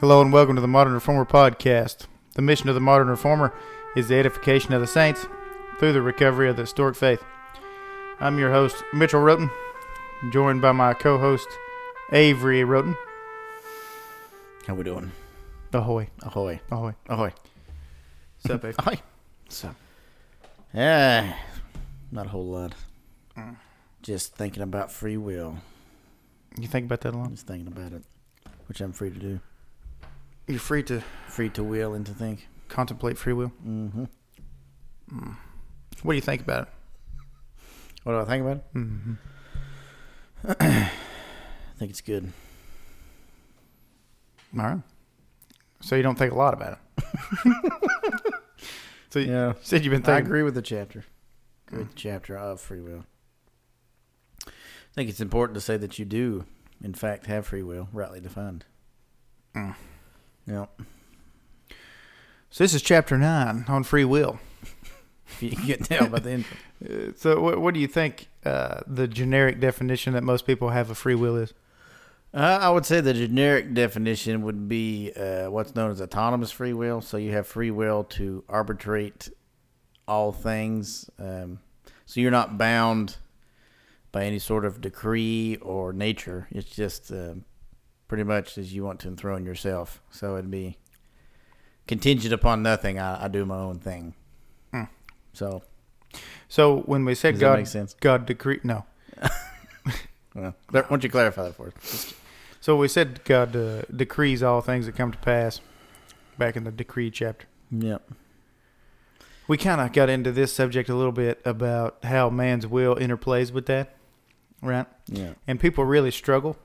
Hello and welcome to the Modern Reformer Podcast. The mission of the Modern Reformer is the edification of the saints through the recovery of the historic faith. I'm your host, Mitchell Roten, joined by my co host, Avery Roten. How we doing? Ahoy, Ahoy. ahoy. Ahoy. What's up, Avery? Ahoy. So. Yeah. Not a whole lot. Mm. Just thinking about free will. You think about that a lot? Just thinking about it. Which I'm free to do. You're free to Free to will and to think. contemplate free will. Mm-hmm. What do you think about it? What do I think about it? Mm-hmm. I think it's good. All right. So you don't think a lot about it? so you Yeah. said you've been I agree with the chapter. Agree with the chapter of free will. I think it's important to say that you do, in fact, have free will, rightly defined. Mm. Yeah. So this is chapter nine on free will. If you can tell by the intro. Uh, So what, what do you think uh, the generic definition that most people have of free will is? Uh, I would say the generic definition would be uh, what's known as autonomous free will. So you have free will to arbitrate all things. Um, so you're not bound by any sort of decree or nature. It's just uh, pretty much as you want to enthrone yourself. So it'd be contingent upon nothing. I, I do my own thing. Hmm. So So when we said God? God decree, no. Well, why don't you clarify that for us? So we said God uh, decrees all things that come to pass. Back in the decree chapter, Yep. we kind of got into this subject a little bit about how man's will interplays with that, right? Yeah. And people really struggle.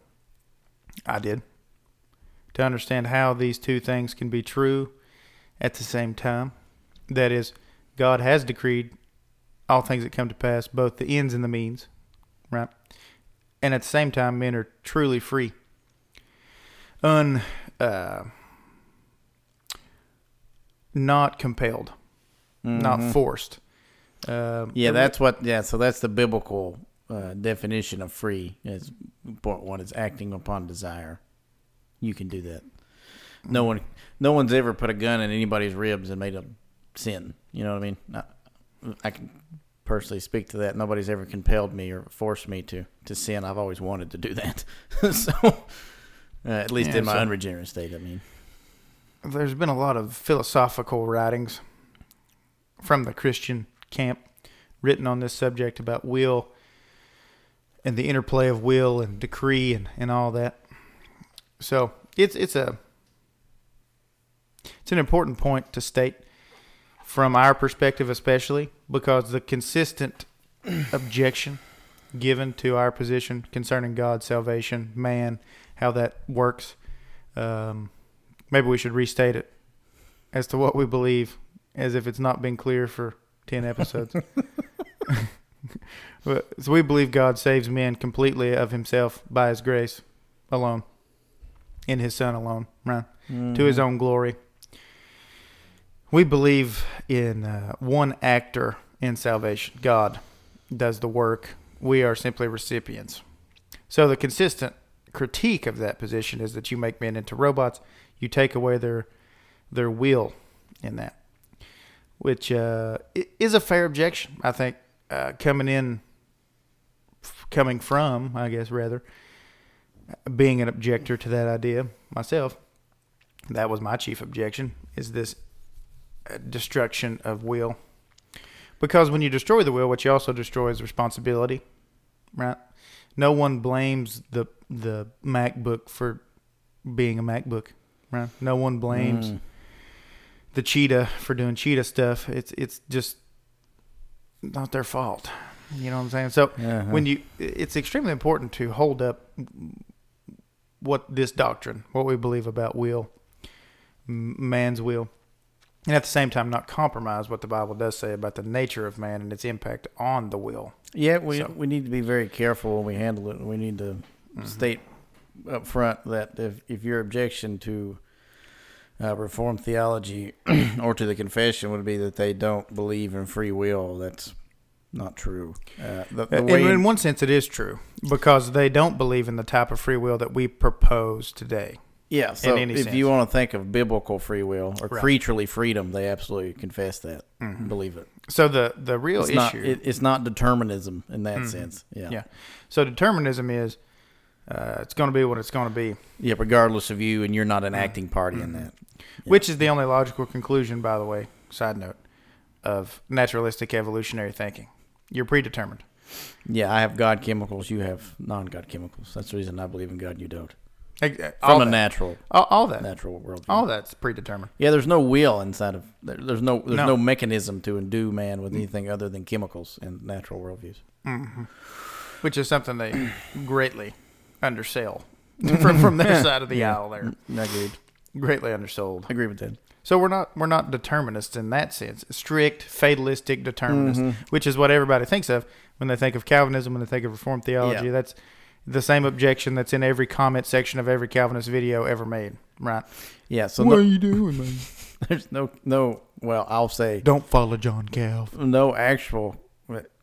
I did to understand how these two things can be true at the same time. That is, God has decreed all things that come to pass, both the ends and the means, right? And at the same time, men are truly free, un, uh, not compelled, not Mhm. forced. Um, Yeah, that's what. Yeah, so that's the biblical uh, definition of free. Is part one is acting upon desire. You can do that. No one, no one's ever put a gun in anybody's ribs and made them sin. You know what I mean? I, I can personally speak to that. Nobody's ever compelled me or forced me to to sin. I've always wanted to do that. so, uh, at least Yeah, in my so- unregenerate state, I mean. there's been a lot of philosophical writings from the Christian camp written on this subject about will and the interplay of will and decree and, and all that. So it's it's a it's an important point to state from our perspective especially because the consistent objection given to our position concerning God's salvation, man, how that works. Um, maybe we should restate it as to what we believe, as if it's not been clear for ten episodes. So we believe God saves men completely of Himself by His grace alone, in His Son alone, right? To His own glory. We believe in uh, one actor in salvation. God does the work. We are simply recipients. So the consistent critique of that position is that you make men into robots. You take away their their will in that, which uh, is a fair objection. I think uh, coming in, f- coming from, I guess rather, being an objector to that idea myself. That was my chief objection: is this uh, destruction of will. Because when you destroy the will, what you also destroy is responsibility, right? No one blames the the MacBook for being a MacBook, right? No one blames Mm. the cheetah for doing cheetah stuff. It's it's just not their fault. You know what I'm saying? So Uh-huh. when you, it's extremely important to hold up what this doctrine, what we believe about will, man's will, and at the same time not compromise what the Bible does say about the nature of man and its impact on the will. Yeah, we So- we need to be very careful when we handle it. And we need to Mm-hmm. state up front that if if your objection to uh, Reformed theology or to the confession would be that they don't believe in free will, that's not true. Uh, the, the In, in one sense, it is true because they don't believe in the type of free will that we propose today. Yeah, so any if sense. you want to think of biblical free will or Right. creaturely freedom, they absolutely confess that, Mm-hmm. believe it. So the the real It's issue, not it, it's not determinism in that sense. Yeah. yeah. So determinism is uh, it's going to be what it's going to be, Yeah, regardless of you, and you're not an Mm-hmm. acting party in that. which is the only logical conclusion, by the way. Side note of naturalistic evolutionary thinking. You're predetermined. Yeah, I have God chemicals. You have non-God chemicals. That's the reason I believe in God. You don't. Uh, From All a that, natural, all, all that, natural world. all that's predetermined. Yeah, there's no will inside of there, there's no there's No. no. mechanism to endue man with anything other than chemicals in natural worldviews. which is something they greatly undersell from from their side of the aisle. There, Agreed. greatly undersold. Agree with that. So we're not we're not determinists in that sense. Strict fatalistic determinists, Mm-hmm. which is what everybody thinks of when they think of Calvinism, when they think of Reformed theology. Yeah. That's the same objection that's in every comment section of every Calvinist video ever made. Right? Yeah. So what no, are you doing, man? there's no no. Well, I'll say Don't follow John Calv. no actual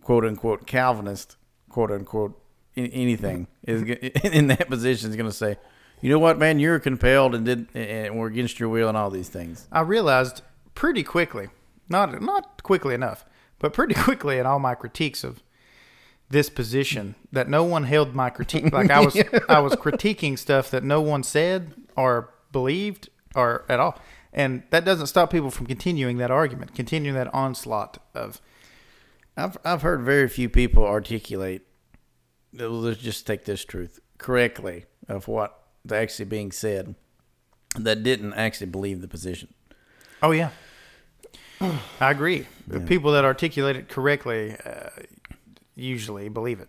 quote unquote Calvinist quote unquote in- anything is in that position is going to say, you know what, man, you're compelled and did and we're against your will and all these things. I realized pretty quickly, not not quickly enough, but pretty quickly in all my critiques of this position that no one held my critique like I was I was critiquing stuff that no one said or believed or at all. And that doesn't stop people from continuing that argument, continuing that onslaught of I've I've heard very few people articulate. Let's just take this truth correctly of what is actually being said that didn't actually believe the position. Oh yeah. I agree. The people that articulate it correctly uh, usually believe it,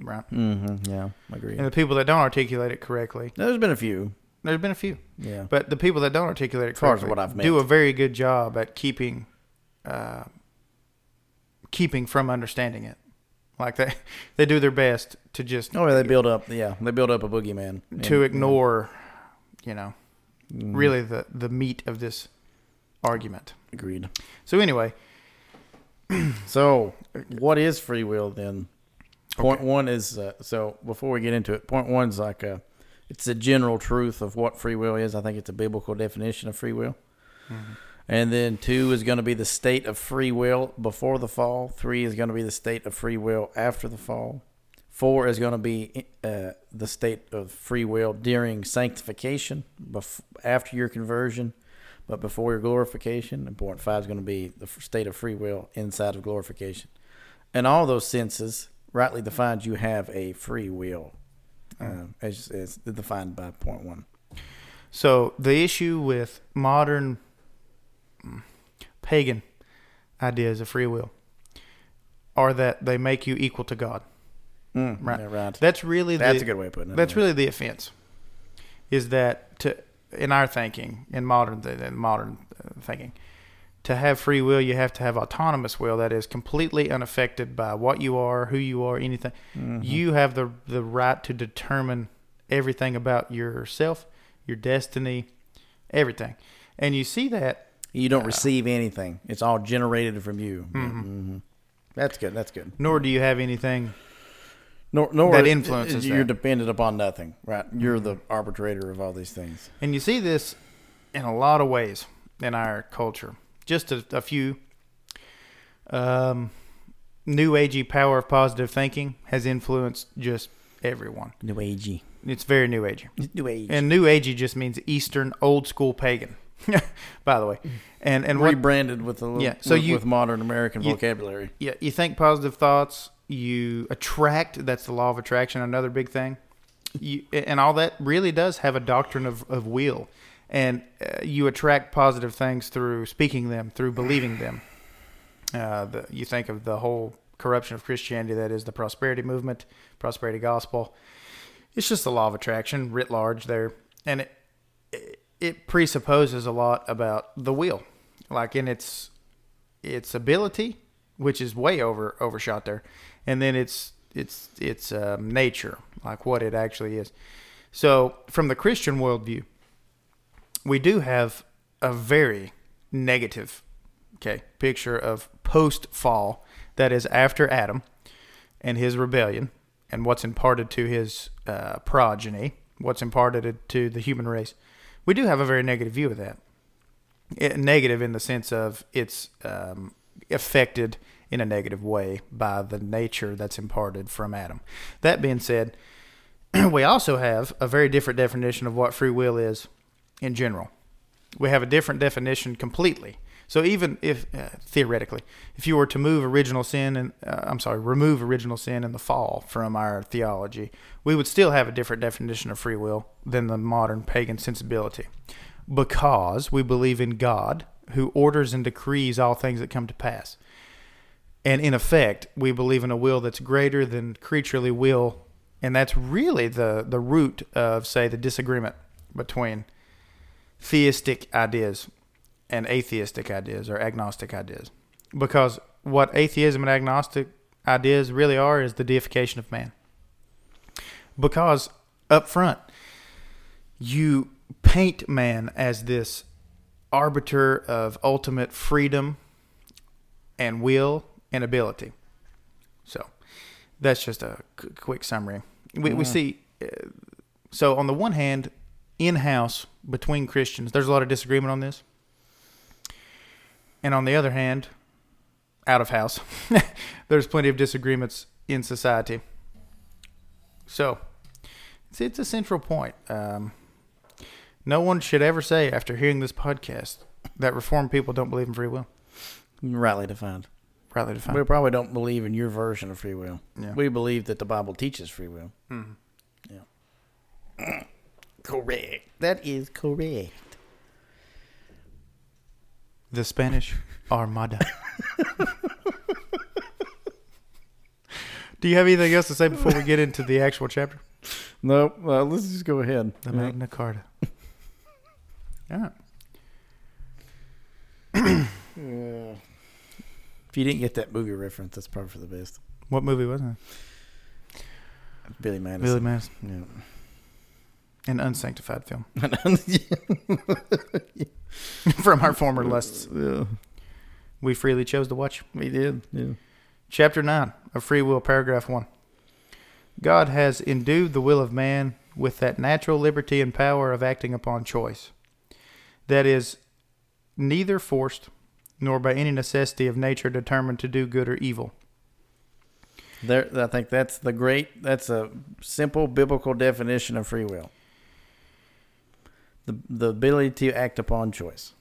right? Mm-hmm. Yeah, I agree. And the people that don't articulate it correctly, There's been a few. there's been a few. Yeah. But the people that don't articulate it far as correctly what I've met. do a very good job at keeping, uh, keeping from understanding it. Like they, they do their best to just Oh, yeah, they build up. Yeah, they build up a boogeyman to And- ignore, you know, Mhm. really the the meat of this argument. Agreed. So anyway, So, what is free will then? Point one is uh, so before we get into it, point one is like a, it's a general truth of what free will is. I think it's a biblical definition of free will. And then two is going to be the state of free will before the fall. Three is going to be the state of free will after the fall. Four is going to be uh, the state of free will during sanctification, bef- after your conversion, but before your glorification. And point five is going to be the state of free will inside of glorification. In all those senses, rightly defined, you have a free will, uh, as, as defined by point one. so the issue with modern pagan ideas of free will are that they make you equal to God. Mm, Right. yeah, right. That's really That's the, a good way of putting it. That's really the offense. Is that to in our thinking, in modern in modern uh, thinking, to have free will, you have to have autonomous will that is completely unaffected by what you are, who you are, anything. Mm-hmm. You have the the right to determine everything about yourself, your destiny, everything. And you see that You don't receive anything. It's all generated from you. hmm That's good. That's good. nor do you have anything Nor, nor That influences You're that. dependent upon nothing, right? You're the arbitrator of all these things. And you see this in a lot of ways in our culture. Just a, a few. Um, new agey power of positive thinking has influenced just everyone. New agey. It's very new agey. New age. And new agey just means Eastern old school pagan, by the way. And and what rebranded with a little, Yeah, so with, you- with modern American you- vocabulary. yeah, you think positive thoughts, you attract. That's the law of attraction. Another big thing. You and all that really does have a doctrine of of will, and uh, you attract positive things through speaking them, through believing them. Uh, the, you think of the whole corruption of Christianity that is the prosperity movement, prosperity gospel. It's just the law of attraction writ large there, and it it- presupposes a lot about the wheel, like in its its ability, which is way over overshot there, and then its its its um, nature, like what it actually is. So, from the Christian worldview, we do have a very negative, okay, picture of post fall that is after Adam and his rebellion and what's imparted to his uh, progeny, what's imparted to the human race. We do have a very negative view of that. It, negative in the sense of it's um, affected in a negative way by the nature that's imparted from Adam. That being said, we also have a very different definition of what free will is in general. We have a different definition completely. So even if uh, theoretically, if you were to move original sin and uh, I'm sorry, remove original sin and the fall from our theology, we would still have a different definition of free will than the modern pagan sensibility, because we believe in God who orders and decrees all things that come to pass. And in effect, we believe in a will that's greater than creaturely will, and that's really the the root of say the disagreement between theistic ideas and atheistic ideas or agnostic ideas. Because what atheism and agnostic ideas really are is the deification of man. Because up front, you paint man as this arbiter of ultimate freedom and will and ability. So that's just a quick summary. We, we see, uh, so on the one hand, in house between Christians, there's a lot of disagreement on this. And on the other hand, out of house, there's plenty of disagreements in society. So it's, it's a central point. Um, no one should ever say after hearing this podcast that Reformed people don't believe in free will. Rightly defined. Rightly defined. We probably don't believe in your version of free will. Yeah. We believe that the Bible teaches free will. Mhm. Yeah. correct. That is correct. The Spanish Armada. Do you have anything else to say before we get into the actual chapter? No, uh, let's just go ahead. The. Magna Carta. Yeah. Yeah. If you didn't get that movie reference, that's probably for the best. What movie was it? Billy Madison. Billy Madison. Yeah. An unsanctified film from our former lusts. Yeah, We freely chose to watch. we did. Yeah. Chapter 9 of Free Will, paragraph 1. God has endued the will of man with that natural liberty and power of acting upon choice. That is neither forced nor by any necessity of nature determined to do good or evil. There, I think that's the great. That's a simple biblical definition of free will. The the ability to act upon choice.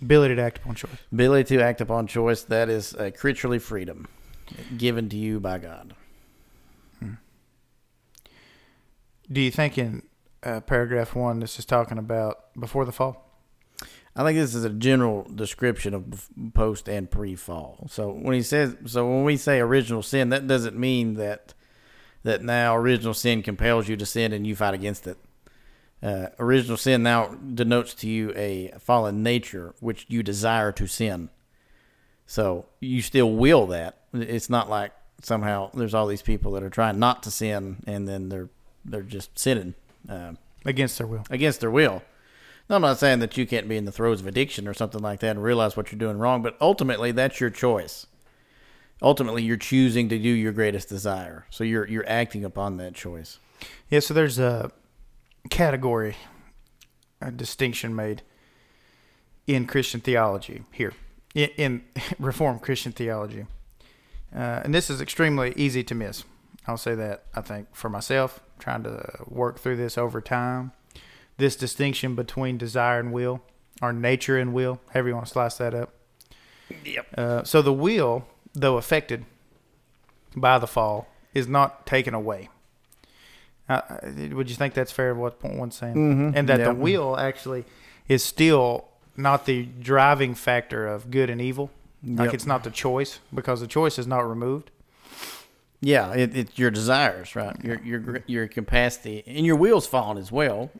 Ability to act upon choice. Ability to act upon choice. That is a creaturely freedom given to you by God. Do you think in uh, paragraph 1 this is talking about before the fall? I think this is a general description of post and pre-fall. So when he says, so when we say original sin, that doesn't mean that that now original sin compels you to sin and you fight against it. Uh, original sin now denotes to you a fallen nature which you desire to sin. So you still will that. It's not like somehow there's all these people that are trying not to sin and then they're they're just sinning. Uh, Against their will. against their will. Now, I'm not saying that you can't be in the throes of addiction or something like that and realize what you're doing wrong, but ultimately that's your choice. Ultimately, you're choosing to do your greatest desire, so you're you're acting upon that choice. Yeah, so there's a category, a distinction made in Christian theology here, in, in Reformed Christian theology. Uh, and this is extremely easy to miss. I'll say that, I think, for myself, trying to work through this over time. This distinction between desire and will, or nature and will, however you want to slice that up. Yep. Uh, so the will, though affected by the fall, is not taken away. Uh, would you think that's fair? What point one's saying, Mhm. and that Yeah. the wheel actually is still not the driving factor of good and evil. Like Yep. it's not the choice because the choice is not removed. Yeah, it, it's your desires, right? Your your your capacity and your will's fallen as well.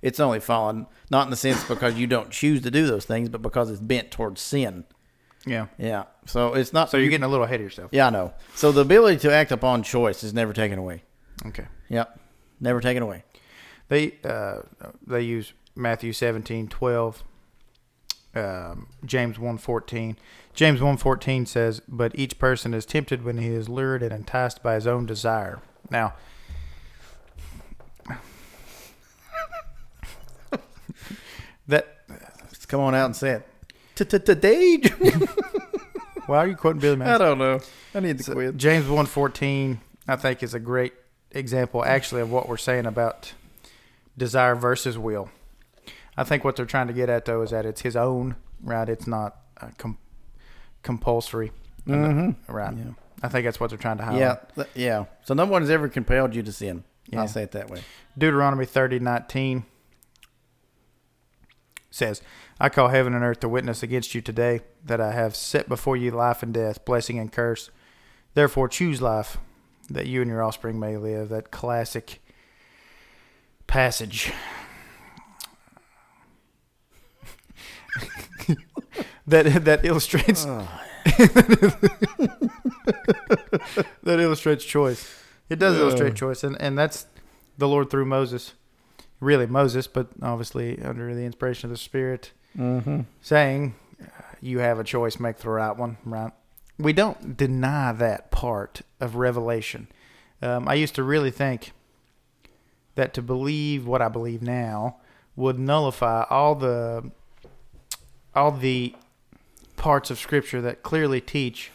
It's only fallen not in the sense because you don't choose to do those things, but because it's bent towards sin. Yeah. Yeah. So it's not. So you're getting a little ahead of yourself. Yeah, I know. So the ability to act upon choice is never taken away. Okay. Yep. Never taken away. They uh, they use Matthew seventeen twelve, um, James one fourteen. James one fourteen says, "But each person is tempted when he is lured and enticed by his own desire." Now, that's Come on out and say it. Today. Why are you quoting Billy I don't know. I need to So, quit. James 1.14, I think, is a great example, actually, of what we're saying about desire versus will. I think what they're trying to get at, though, is that it's his own, right? It's not uh, com- compulsory, Mm-hmm. right? Yeah. I think that's what they're trying to highlight. Yeah, th- yeah. So no one has ever compelled you to sin. Yeah. I'll say it that way. Deuteronomy 30:19 says, "I call heaven and earth to witness against you today that I have set before you life and death, blessing and curse. Therefore choose life, that you and your offspring may live." That classic passage. that that illustrates that illustrates choice. It does Yeah. illustrate choice, and and that's the Lord through Moses, really Moses, but obviously under the inspiration of the Spirit, Mm-hmm. saying, "You have a choice. Make the right one." Right? We don't deny that part of Revelation. Um, I used to really think that to believe what I believe now would nullify all the all the parts of Scripture that clearly teach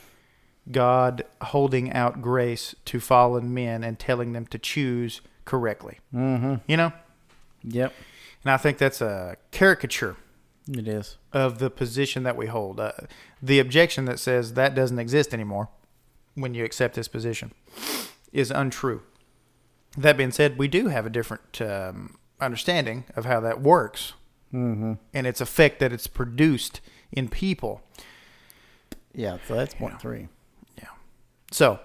God holding out grace to fallen men and telling them to choose correctly. Mm-hmm. You know? Yep. And I think that's a caricature It is. of the position that we hold. Uh, the objection that says that doesn't exist anymore when you accept this position is untrue. That being said, we do have a different um, understanding of how that works Mm-hmm. and its effect that it's produced in people. Yeah. So that's point Yeah. three. So,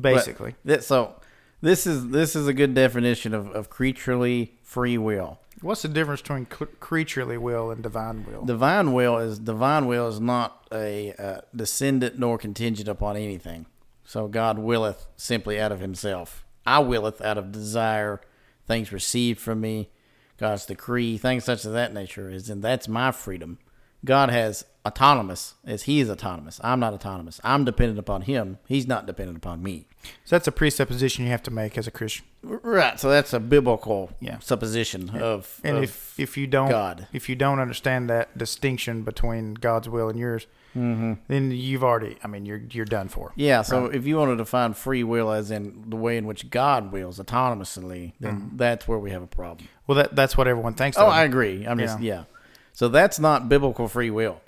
basically, That, so this is this is a good definition of, of creaturely free will. what's the difference between creaturely will and divine will? Divine will is divine will is not a uh, descendant nor contingent upon anything. So God willeth simply out of Himself. I willeth out of desire, things received from me, God's decree, things such of that nature is, and that's my freedom. God has autonomous as He is autonomous. I'm not autonomous. I'm dependent upon Him. He's not dependent upon me. so that's a presupposition you have to make as a Christian. Right. So that's a biblical Yeah. supposition of, And of if if you don't God. if you don't understand that distinction between God's will and yours, Mm-hmm. then you've already I mean you're you're done for. Yeah, so if you want to define free will as in the way in which God wills autonomously, then that's where we have a problem. Well, that that's what everyone thinks. Oh, of. I agree. I'm just Yeah. Yeah. So that's not biblical free will.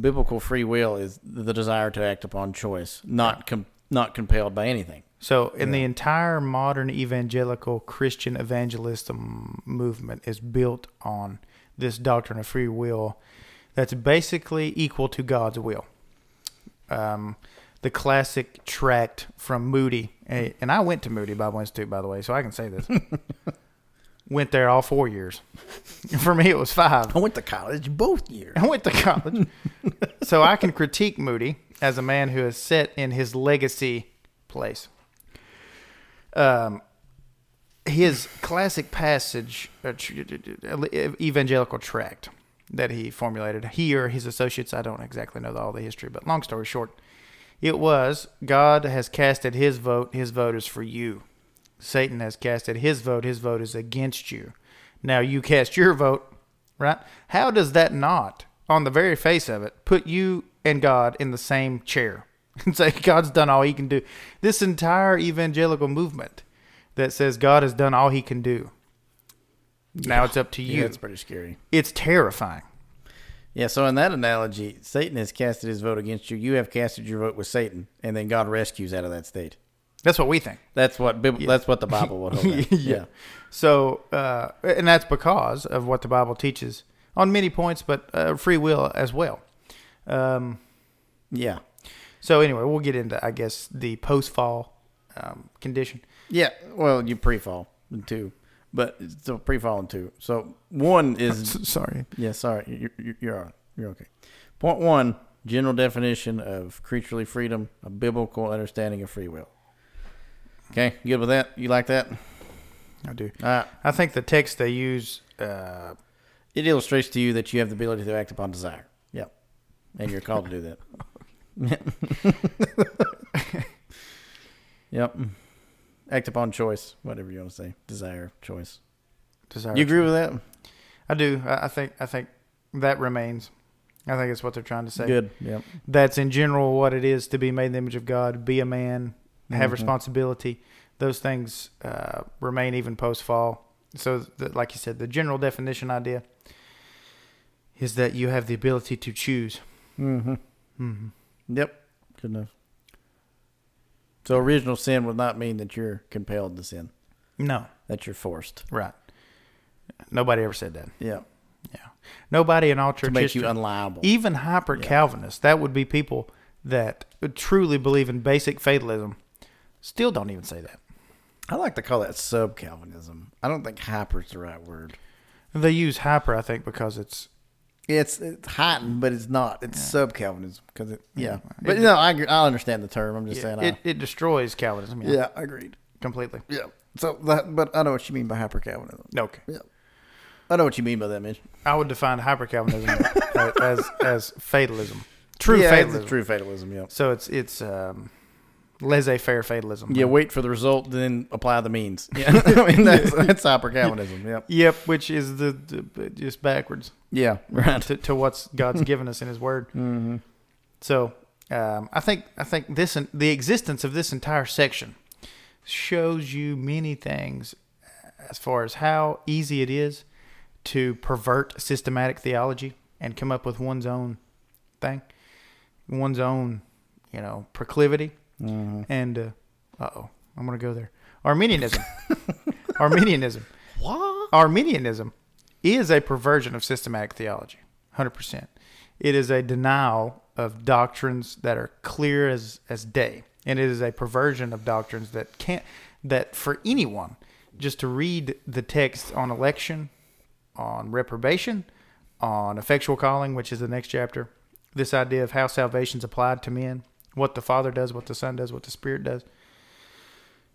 Biblical free will is the desire to act upon choice, not com- not compelled by anything. So, in the entire modern evangelical Christian evangelism movement is built on this doctrine of free will that's basically equal to God's will. Um, the classic tract from Moody, and I went to Moody Bible Institute, by the way, so I can say this. went there all four years. For me, it was five. I went to college both years. I went to college. so I can critique Moody as a man who has set in his legacy place. Um, his classic passage, uh, evangelical tract that he formulated, he or his associates, I don't exactly know all the history, but long story short, it was God has casted his vote, his vote is for you. Satan has casted his vote, his vote is against you. Now you cast your vote, right? How does that not, on the very face of it, put you and God in the same chair and say God's done all he can do? This entire evangelical movement that says God has done all he can do. Now it's up to Yeah, you. it's pretty scary. it's terrifying. Yeah, so in that analogy, Satan has casted his vote against you. You have casted your vote with Satan, and then God rescues out of that state. That's what we think. That's what Bib- that's what the Bible would hold. at. Yeah. So, uh, and that's because of what the Bible teaches on many points, but uh, free will as well. Um, yeah, so anyway, we'll get into, I guess, the post-fall um, condition. yeah. Well, you pre-fall in two, but so pre-fall in two. So one is Sorry. yeah. Sorry, you're you're you're, all right. you're okay. Point one: general definition of creaturely freedom, a biblical understanding of free will. Okay, you good with that? You like that? I do. Right. I think the text they use, uh, It illustrates to you that you have the ability to act upon desire. Yep. And you're called to do that. yep. Act upon choice, whatever you want to say. Desire, choice. desire. You agree with that? I do. I, I think. I think that remains. I think it's what they're trying to say. Good. Yep. That's in general what it is to be made in the image of God, be a man, have Mhm. responsibility. Those things uh, remain even post fall. So, the, like you said, the general definition idea is that you have the ability to choose. Mm-hmm. hmm Yep. Good enough. So original sin would not mean that you're compelled to sin. No, That you're forced. right. Nobody ever said that. Yeah. Yeah. Nobody in all To church make history, you unliable. even hyper Calvinists, that would be people that truly believe in basic fatalism, still don't even say that. I like to call that sub Calvinism. I don't think hyper is the right word. They use hyper, I think, because it's It's, it's heightened, but it's not. It's sub Calvinism because it. Yeah, Yeah. but It- no, I. I understand the term. I'm just yeah, saying. it, I, it destroys Calvinism. Yeah, yeah, agreed. completely. Yeah. So that, but I know what you mean by hyper Calvinism. Okay, Yeah. I know what you mean by that, Mitch. I would define hyper Calvinism as as fatalism, true yeah, fatalism. True fatalism. Yeah. So it's it's um, laissez-faire fatalism. Yeah, wait for the result, then apply the means. Yeah, I mean that's that's hyper Calvinism. Yep. Yep, which is the, the just backwards Yeah. Right. to, to what's God's given us in His Word. Mm-hmm. So um, I think I think this the existence of this entire section shows you many things as far as how easy it is to pervert systematic theology and come up with one's own thing, one's own you know proclivity, Mm-hmm. and uh oh, I'm gonna go there. Arminianism, Arminianism. What? Arminianism is a perversion of systematic theology, 100%. It is a denial of doctrines that are clear as, as day. And it is a perversion of doctrines that can't, that for anyone, just to read the text on election, on reprobation, on effectual calling, which is the next chapter, this idea of how salvation is applied to men, what the Father does, what the Son does, what the Spirit does.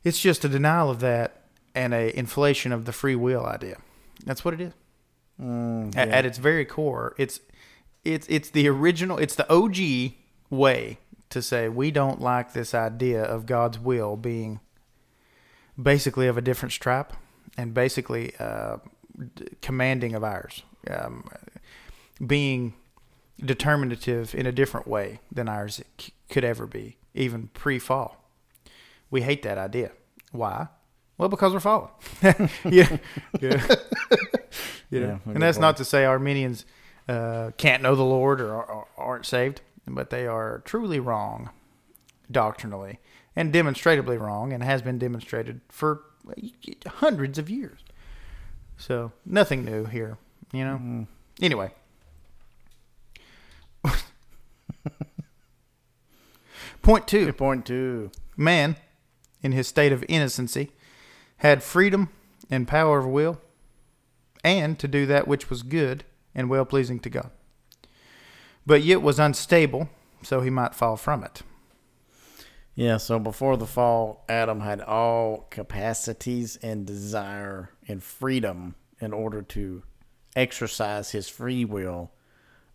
It's just a denial of that and a inflation of the free will idea. That's what it is. Mm, At, yeah. at its very core, it's it's it's the original, it's the OG way to say we don't like this idea of God's will being basically of a different stripe and basically uh, commanding of ours, um, being determinative in a different way than ours c- could ever be, even pre-fall. We hate that idea. Why? Well, because we're fallen. yeah, yeah. You know? Yeah, and that's point. not to say Arminians uh, can't know the Lord or, or aren't saved, but they are truly wrong doctrinally and demonstrably wrong, and has been demonstrated for hundreds of years. So nothing new here, you know. Mm. Anyway. Point two. Good point two. Man, in his state of innocency, had freedom and power of will, and to do that which was good and well pleasing to God. But yet was unstable, so he might fall from it. Yeah, so before the fall, Adam had all capacities and desire and freedom in order to exercise his free will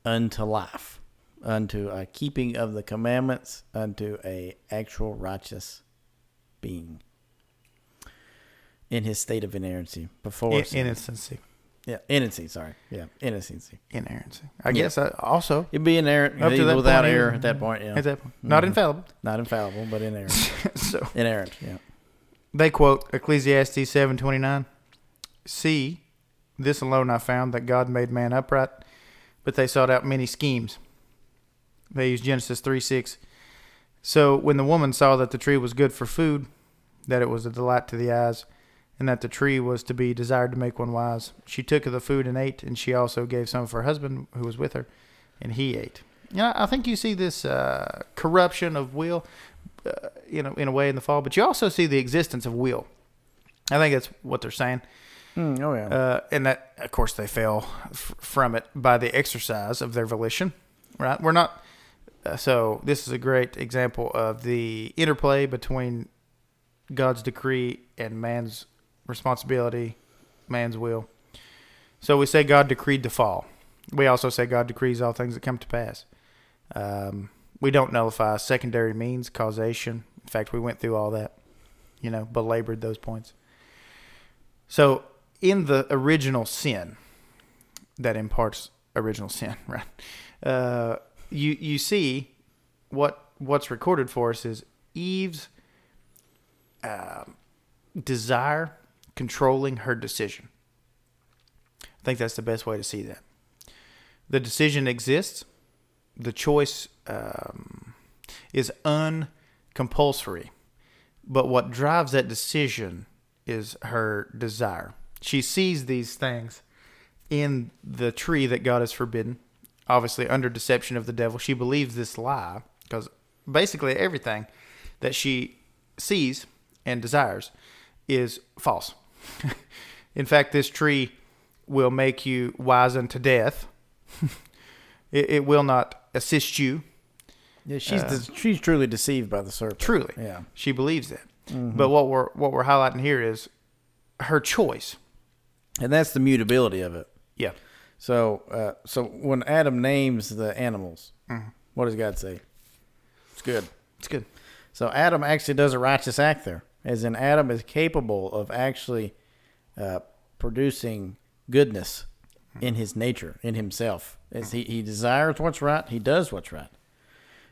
unto life, unto a keeping of the commandments, unto a actual righteous being in his state of inerrancy before In, innocency. yeah, innocency. Sorry, yeah, innocency. Inerrancy. I Yeah. guess I also It'd be inerrant Up to that without point, error at that point. Yeah, at that point, not Mhm. infallible. not infallible, but inerrant. so inerrant. Yeah. They quote Ecclesiastes seven twenty nine. See, this alone I found that God made man upright, but they sought out many schemes. They use Genesis three six. So when the woman saw that the tree was good for food, that it was a delight to the eyes, and that the tree was to be desired to make one wise, she took of the food and ate, and she also gave some of her husband who was with her, and he ate. Yeah, I think you see this uh, corruption of will, uh, you know, in a way in the fall, but you also see the existence of will. I think that's what they're saying, Mm, oh yeah. uh, and that of course they fell f- from it by the exercise of their volition. Right? We're not. So this is a great example of the interplay between God's decree and man's responsibility, man's will. So we say God decreed the fall. We also say God decrees all things that come to pass. Um, we don't nullify secondary means, causation. In fact, we went through all that, you know, belabored those points. So, in the original sin that imparts original sin, right? Uh, you you see what what's recorded for us is Eve's uh, desire controlling her decision. I think that's the best way to see that. The decision exists. The choice um, is uncompulsory, but what drives that decision is her desire. She sees these things in the tree that God has forbidden, obviously under deception of the devil. She believes this lie because basically everything that she sees and desires is false. in fact, this tree will make you wise unto death. it, it will not assist you. Yeah, she's uh, de- she's truly deceived by the serpent. Truly, Yeah. she believes that. Mm-hmm. But what we're what we're highlighting here is her choice. And that's the mutability of it. Yeah, So, uh, so when Adam names the animals, what does God say? It's good. it's good. So Adam actually does a righteous act there, as in Adam is capable of actually uh, producing goodness in his nature, in himself. As he, he desires what's right, he does what's right,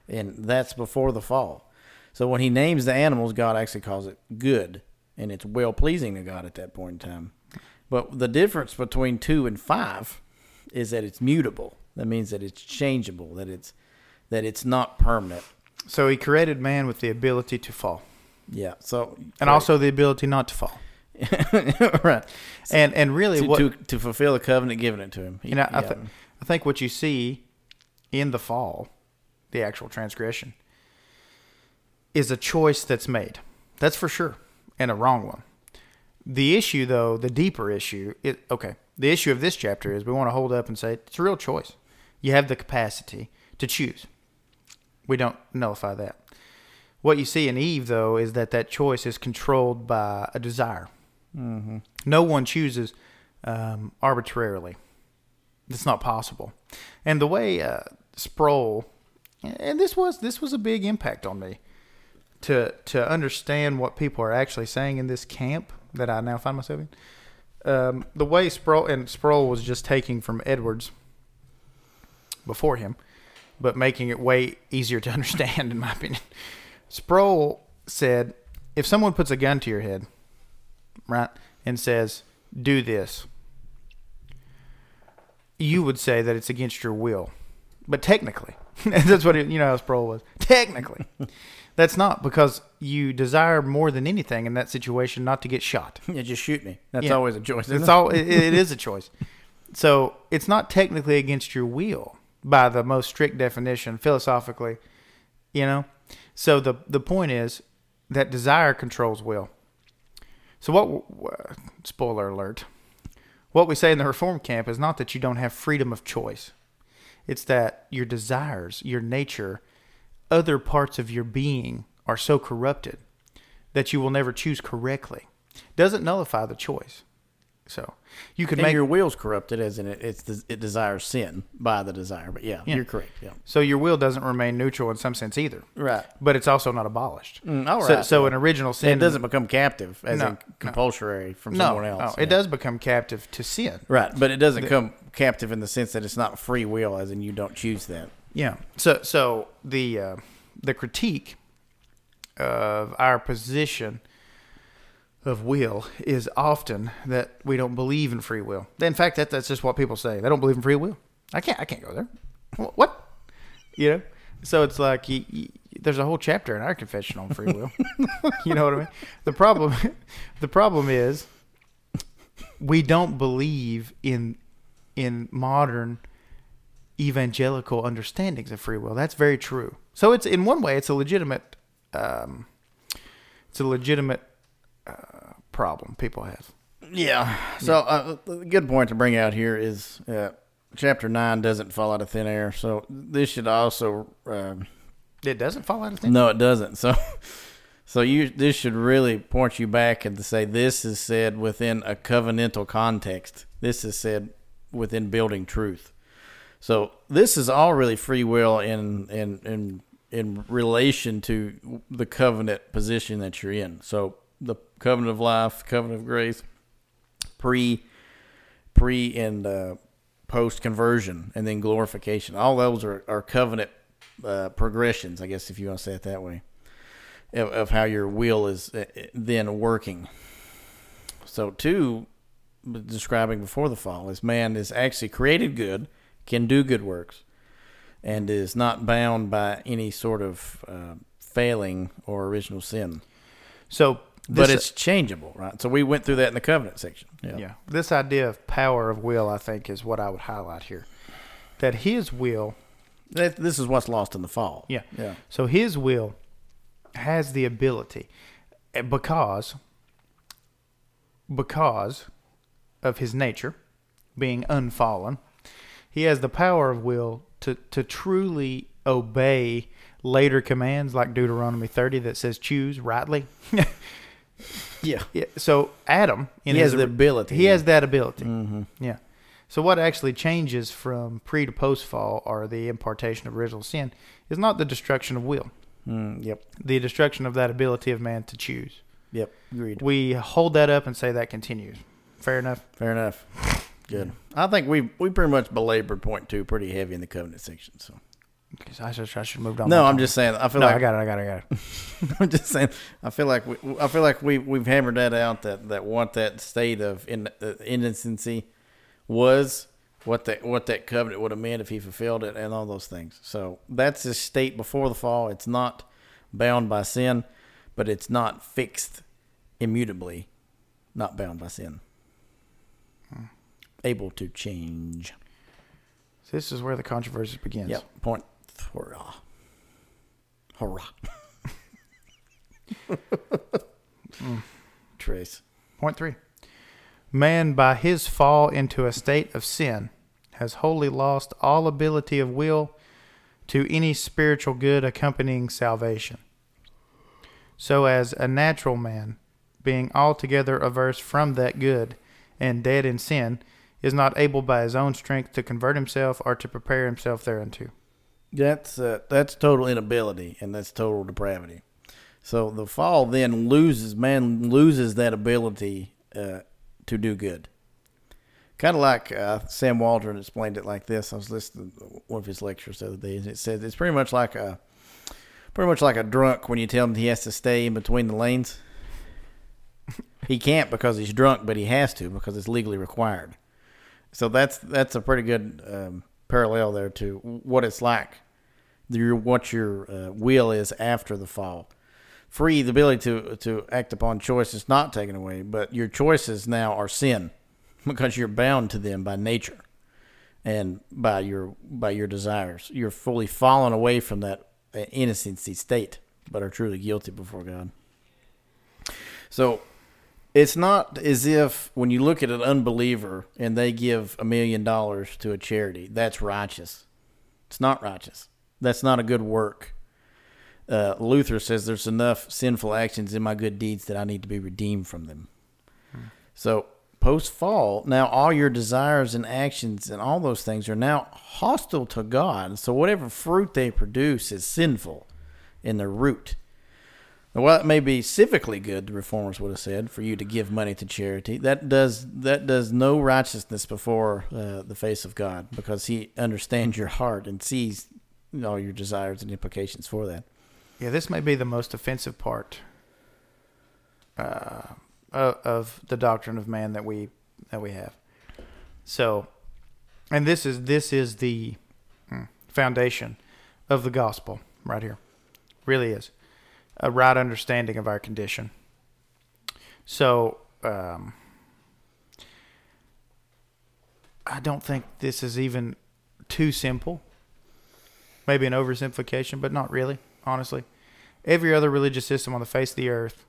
and that's before the fall. So when he names the animals, God actually calls it good, and it's well pleasing to God at that point in time. But the difference between two and five is that it's mutable. That means that it's changeable. That it's that it's not permanent. So he created man with the ability to fall, Yeah. So and also the ability not to fall. right. And and really, To, what to to fulfill the covenant given it to him. He- you know, I, yeah. th- I think what you see in the fall, the actual transgression, is a choice that's made. That's for sure, and a wrong one. The issue, though, the deeper issue, it okay. The issue of this chapter is we want to hold up and say it's a real choice. You have the capacity to choose. We don't nullify that. What you see in Eve, though, is that that choice is controlled by a desire. Mm-hmm. No one chooses um, arbitrarily. It's not possible. And the way uh, Sproul, and this was this was a big impact on me to to understand what people are actually saying in this camp that I now find myself in. Um, the way Sproul and Sproul was just taking from Edwards before him, but making it way easier to understand, in my opinion. Sproul said, if someone puts a gun to your head, right, and says, "Do this," you would say that it's against your will, but technically, that's what it, you know how Sproul was. Technically, that's not because you desire more than anything in that situation not to get shot. Yeah, just shoot me. That's Yeah. always a choice. It's it? all. It, it is a choice. So it's not technically against your will by the most strict definition philosophically, you know. So the the point is that desire controls will. So what? Spoiler alert. What we say in the reform camp is not that you don't have freedom of choice. It's that your desires, your nature, other parts of your being are so corrupted that you will never choose correctly. Doesn't nullify the choice. So you could And make your will's corrupted, as in it, it's it desires sin by the desire. But yeah, Yeah. you're correct. Yeah. so your will doesn't remain neutral in some sense either, Right. but it's also not abolished. Mm, all So, so an original sin It doesn't become captive, as No, in no. compulsory from no, someone else. no, yeah. it does become captive to sin. Right, but it doesn't come captive in the sense that it's not free will, as in you don't choose that. Yeah. So so the uh, the critique of our position of will is often that we don't believe in free will. In fact, that that's just what people say. They don't believe in free will. I can't I can't go there. What? You know. So it's like you, you, there's a whole chapter in our confession on free will. you know what I mean? The problem the problem is we don't believe in in modern evangelical understandings of free will. That's very true. So it's in one way, it's a legitimate, um, it's a legitimate uh, problem people have. Yeah. So uh, a good point to bring out here is uh, chapter nine doesn't fall out of thin air. So this should also um, It doesn't fall out of thin. no, it doesn't. So so you this should really point you back and to say this is said within a covenantal context. This is said within building truth. So this is all really free will in in in in relation to the covenant position that you're in. So the covenant of life, covenant of grace, pre pre and uh, post conversion, and then glorification. All those are, are covenant uh, progressions, I guess, if you want to say it that way, of, of how your will is uh, then working. So, two, describing before the fall, is man is actually created good, can do good works, and is not bound by any sort of uh, failing or original sin. So, But it's changeable, right? So we went through that in the covenant section. yeah. This idea of power of will, I think, is what I would highlight here. That his will, That, this is what's lost in the fall. yeah. Yeah. So his will has the ability eh, because because of his nature being unfallen, he has the power of will to to truly obey later commands like Deuteronomy 30 that says choose rightly. Yeah. yeah, so Adam in He his has the ability. he has that ability. Mm-hmm. Yeah. So what actually changes from pre to post fall or the impartation of original sin is not the destruction of will, Mm, yep. the destruction of that ability of man to choose. Yep. Agreed. We hold that up and say that continues. Fair enough. Fair enough. Good. I think we we pretty much belabored point two pretty heavy in the covenant section. So I should I should have moved on. no, I'm time. just saying. I feel no. like I got it. I got it. I got it. I'm just saying. I feel like we, I feel like we we've hammered that out that that what that state of in, uh, innocency was, what that what that covenant would have meant if he fulfilled it, and all those things. So that's his state before the fall. It's not bound by sin, but it's not fixed immutably, not bound by sin. Able to change. This is where the controversy begins. Yep. Point. Hurrah. Hurrah. Trace. Point three. Man, by his fall into a state of sin, has wholly lost all ability of will to any spiritual good accompanying salvation. So, as a natural man, being altogether averse from that good and dead in sin, is not able by his own strength to convert himself or to prepare himself thereunto. That's uh, that's total inability and that's total depravity. So the fall then loses man loses that ability uh, to do good. Kind of like uh, Sam Waldron explained it like this. I was listening to one of his lectures the other day, and it said it's pretty much like a pretty much like a drunk when you tell him he has to stay in between the lanes. he can't because he's drunk, but he has to because it's legally required. So that's that's a pretty good um, parallel there to what it's like, your what your uh, will is after the fall. Free the ability to to act upon choices not taken away, but your choices now are sin because you're bound to them by nature and by your by your desires. You're fully fallen away from that innocency state, but are truly guilty before God. So it's not as if when you look at an unbeliever and they give a million dollars to a charity, that's righteous. It's not righteous. That's not a good work. Uh, Luther says there's enough sinful actions in my good deeds that I need to be redeemed from them. So post fall, now all your desires and actions and all those things are now hostile to God. So whatever fruit they produce is sinful in their root. While it may be civically good, the reformers would have said, for you to give money to charity, that does that does no righteousness before uh, the face of God, because He understands your heart and sees all your desires and implications for that. Yeah, this may be the most offensive part uh, of, the doctrine of man that we that we have. So, and this is this is the mm, foundation of the gospel right here. Really is a right understanding of our condition. So, um, I don't think this is even too simple. Maybe an oversimplification, but not really, honestly. Every other religious system on the face of the earth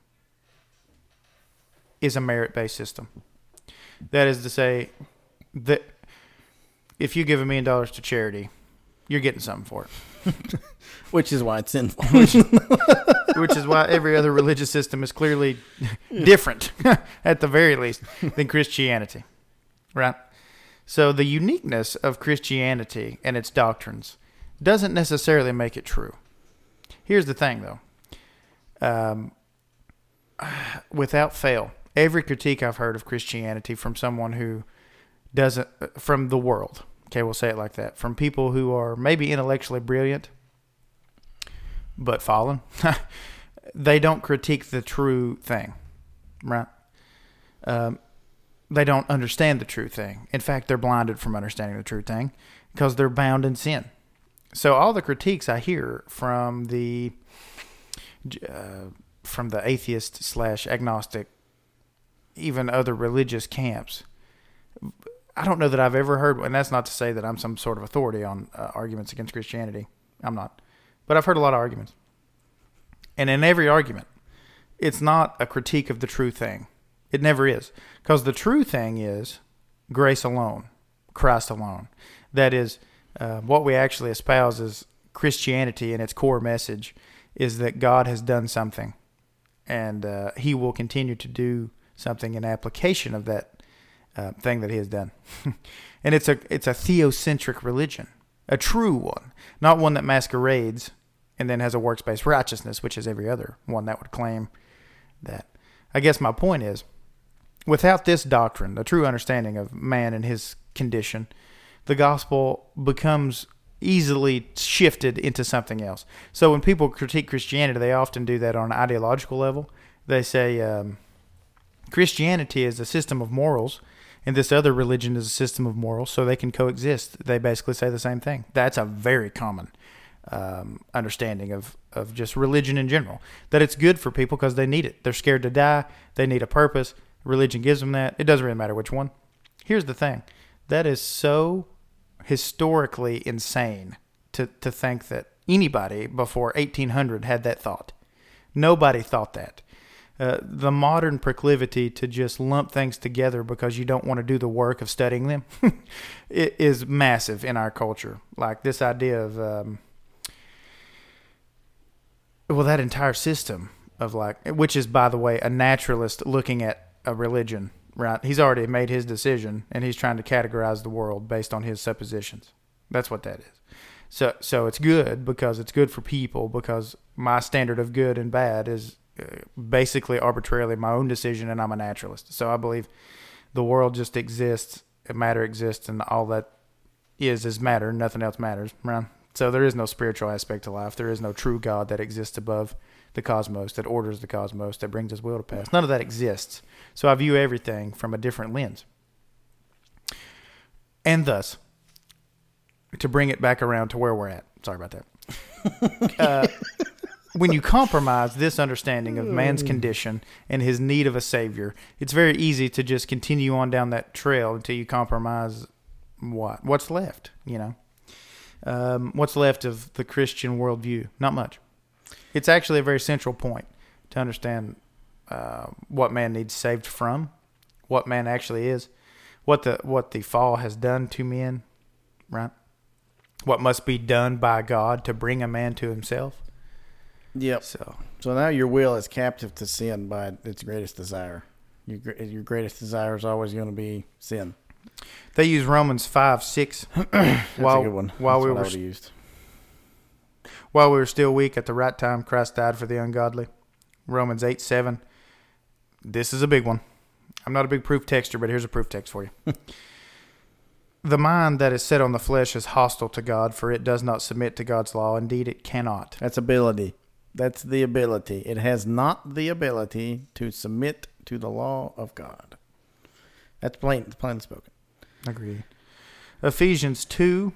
is a merit based system. That is to say, that if you give a million dollars to charity, you're getting something for it. Which is why it's sinful. Which is why every other religious system is clearly different, at the very least, than Christianity. Right? So the uniqueness of Christianity and its doctrines doesn't necessarily make it true. Here's the thing, though. Um, without fail, every critique I've heard of Christianity from someone who doesn't, from the world, Okay, we'll say it like that. From people who are maybe intellectually brilliant, but fallen. they don't critique the true thing, right? Um, they don't understand the true thing. In fact, they're blinded from understanding the true thing because they're bound in sin. So all the critiques I hear from the uh, from the atheist slash agnostic, even other religious camps, I don't know that I've ever heard. And that's not to say that I'm some sort of authority on uh, arguments against Christianity. I'm not, but I've heard a lot of arguments, and in every argument, it's not a critique of the true thing. It never is, because the true thing is grace alone, Christ alone. That is uh, what we actually espouse is Christianity and its core message is that God has done something, and uh, He will continue to do something in application of that uh, thing that He has done. and it's a it's a theocentric religion, a true one, not one that masquerades and then has a works based righteousness, which is every other one that would claim that. I guess my point is, without this doctrine, the true understanding of man and his condition, the gospel becomes easily shifted into something else. So when people critique Christianity, they often do that on an ideological level. They say um, Christianity is a system of morals, and this other religion is a system of morals, so they can coexist. They basically say the same thing. That's a very common um, understanding of, of just religion in general. That it's good for people because they need it. They're scared to die. They need a purpose. Religion gives them that. It doesn't really matter which one. Here's the thing that is so historically insane to, to think that anybody before 1800 had that thought. Nobody thought that. Uh, the modern proclivity to just lump things together because you don't want to do the work of studying them is massive in our culture. Like this idea of, um, well, that entire system of like, which is, by the way, a naturalist looking at a religion right? He's already made his decision, and he's trying to categorize the world based on his suppositions. That's what that is. So, so it's good because it's good for people because my standard of good and bad is basically arbitrarily my own decision, and I'm a naturalist. So I believe the world just exists, matter exists, and all that is is matter. Nothing else matters, right? So there is no spiritual aspect to life. There is no true God that exists above the cosmos, that orders the cosmos, that brings his will to pass. None of that exists. So I view everything from a different lens. And thus, to bring it back around to where we're at, sorry about that. uh, when you compromise this understanding of man's condition and his need of a savior, it's very easy to just continue on down that trail until you compromise what? What's left, you know? Um, what's left of the Christian worldview? Not much. It's actually a very central point to understand uh, what man needs saved from, what man actually is, what the what the fall has done to men, right? What must be done by God to bring a man to Himself. Yep. So, so now your will is captive to sin by its greatest desire. Your your greatest desire is always going to be sin. They use Romans five six. while, While That's we were used. While we were still weak, at the right time, Christ died for the ungodly. Romans 8 7. This is a big one. I'm not a big proof texter, but here's a proof text for you. the mind that is set on the flesh is hostile to God, for it does not submit to God's law. Indeed, it cannot. That's ability. That's the ability. It has not the ability to submit to the law of God. That's plain, plain spoken. Agreed. Ephesians 2,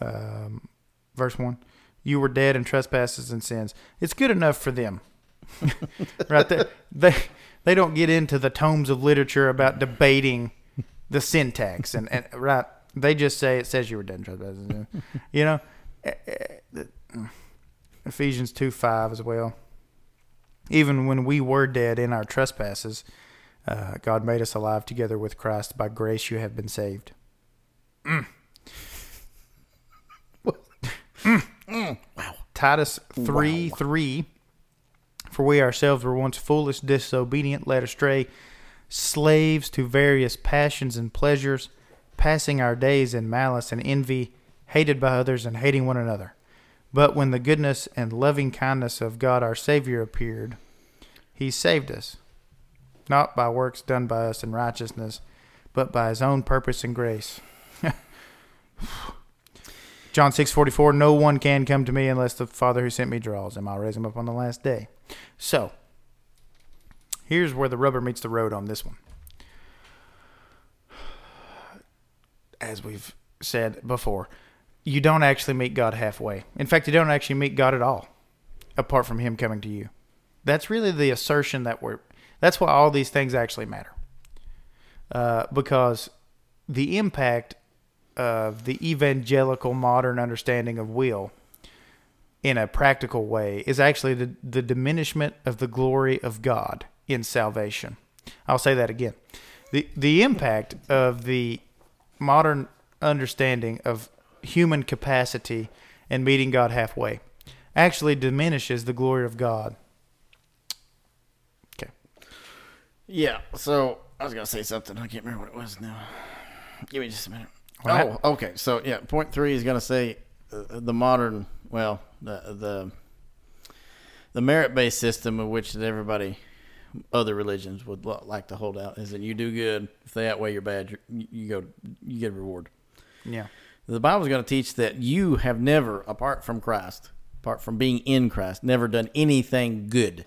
um, verse 1 you were dead in trespasses and sins. It's good enough for them. right there. They they don't get into the tomes of literature about debating the syntax and, and right. They just say it says you were dead in trespasses. you know, eh, eh, Ephesians two five as well. Even when we were dead in our trespasses, uh, God made us alive together with Christ. By grace you have been saved. Mm. mm. Mm. Wow. Titus 3 wow. 3. For we ourselves were once foolish, disobedient, led astray, slaves to various passions and pleasures, passing our days in malice and envy, hated by others and hating one another. But when the goodness and loving kindness of God our Savior appeared, he saved us, not by works done by us in righteousness, but by his own purpose and grace. John six forty four. No one can come to me unless the Father who sent me draws him. I'll raise him up on the last day. So here's where the rubber meets the road on this one. As we've said before, you don't actually meet God halfway. In fact, you don't actually meet God at all, apart from Him coming to you. That's really the assertion that we're. That's why all these things actually matter. Uh, because the impact of the evangelical modern understanding of will in a practical way is actually the, the diminishment of the glory of God in salvation. I'll say that again. The, the impact of the modern understanding of human capacity and meeting God halfway actually diminishes the glory of God. Okay. Yeah. So I was gonna say something. I can't remember what it was now. Give me just a minute. Well, oh, okay. So yeah, point three is gonna say uh, the modern, well, the the the merit based system of which that everybody, other religions would like to hold out is that you do good if they outweigh your bad, you, you go you get a reward. Yeah. The Bible's going to teach that you have never, apart from Christ, apart from being in Christ, never done anything good.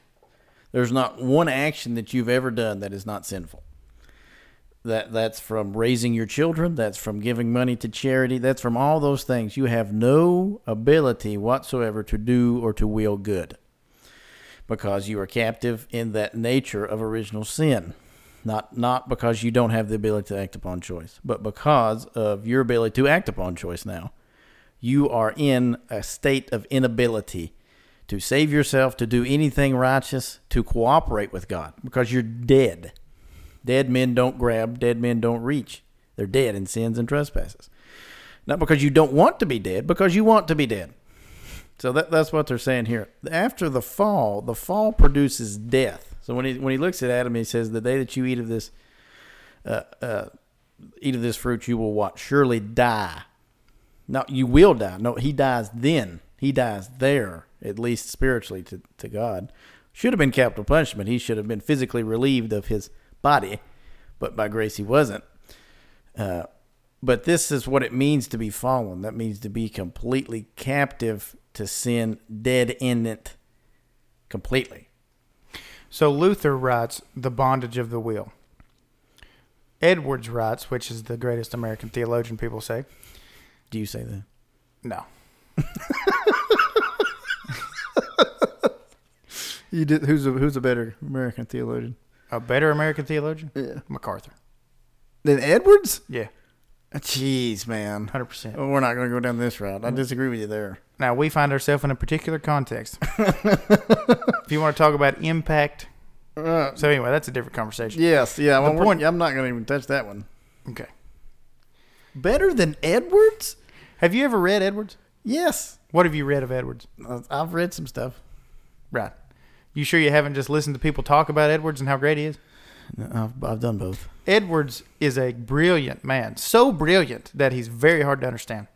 There's not one action that you've ever done that is not sinful. That that's from raising your children, that's from giving money to charity, that's from all those things. You have no ability whatsoever to do or to will good. Because you are captive in that nature of original sin. Not not because you don't have the ability to act upon choice, but because of your ability to act upon choice now. You are in a state of inability to save yourself, to do anything righteous, to cooperate with God, because you're dead. Dead men don't grab, dead men don't reach. They're dead in sins and trespasses. Not because you don't want to be dead, because you want to be dead. So that, that's what they're saying here. After the fall, the fall produces death. So when he when he looks at Adam, he says, "The day that you eat of this, uh, uh, eat of this fruit, you will what? Surely die. No, you will die. No, he dies then. He dies there, at least spiritually to, to God. Should have been capital punishment. He should have been physically relieved of his body, but by grace he wasn't. Uh, but this is what it means to be fallen. That means to be completely captive to sin, dead in it completely. So Luther writes The Bondage of the Will. Edwards writes, which is the greatest American theologian, people say. Do you say that? No. You did. Who's a who's a better American theologian? A better American theologian? Yeah. MacArthur. Than Edwards? Yeah, Jeez, man. 100%. Well, we're not going to go down this route. I disagree with you there. Now, we find ourselves in a particular context. if you want to talk about impact. Uh, So, anyway, that's a different conversation. yes, yeah. Well, point- I'm not going to even touch that one. Okay. Better than Edwards? Have you ever read Edwards? Yes. What have you read of Edwards? Uh, I've read some stuff. Right. You sure you haven't just listened to people talk about Edwards and how great he is? Uh, I've, I've done both. Edwards is a brilliant man. So brilliant that he's very hard to understand.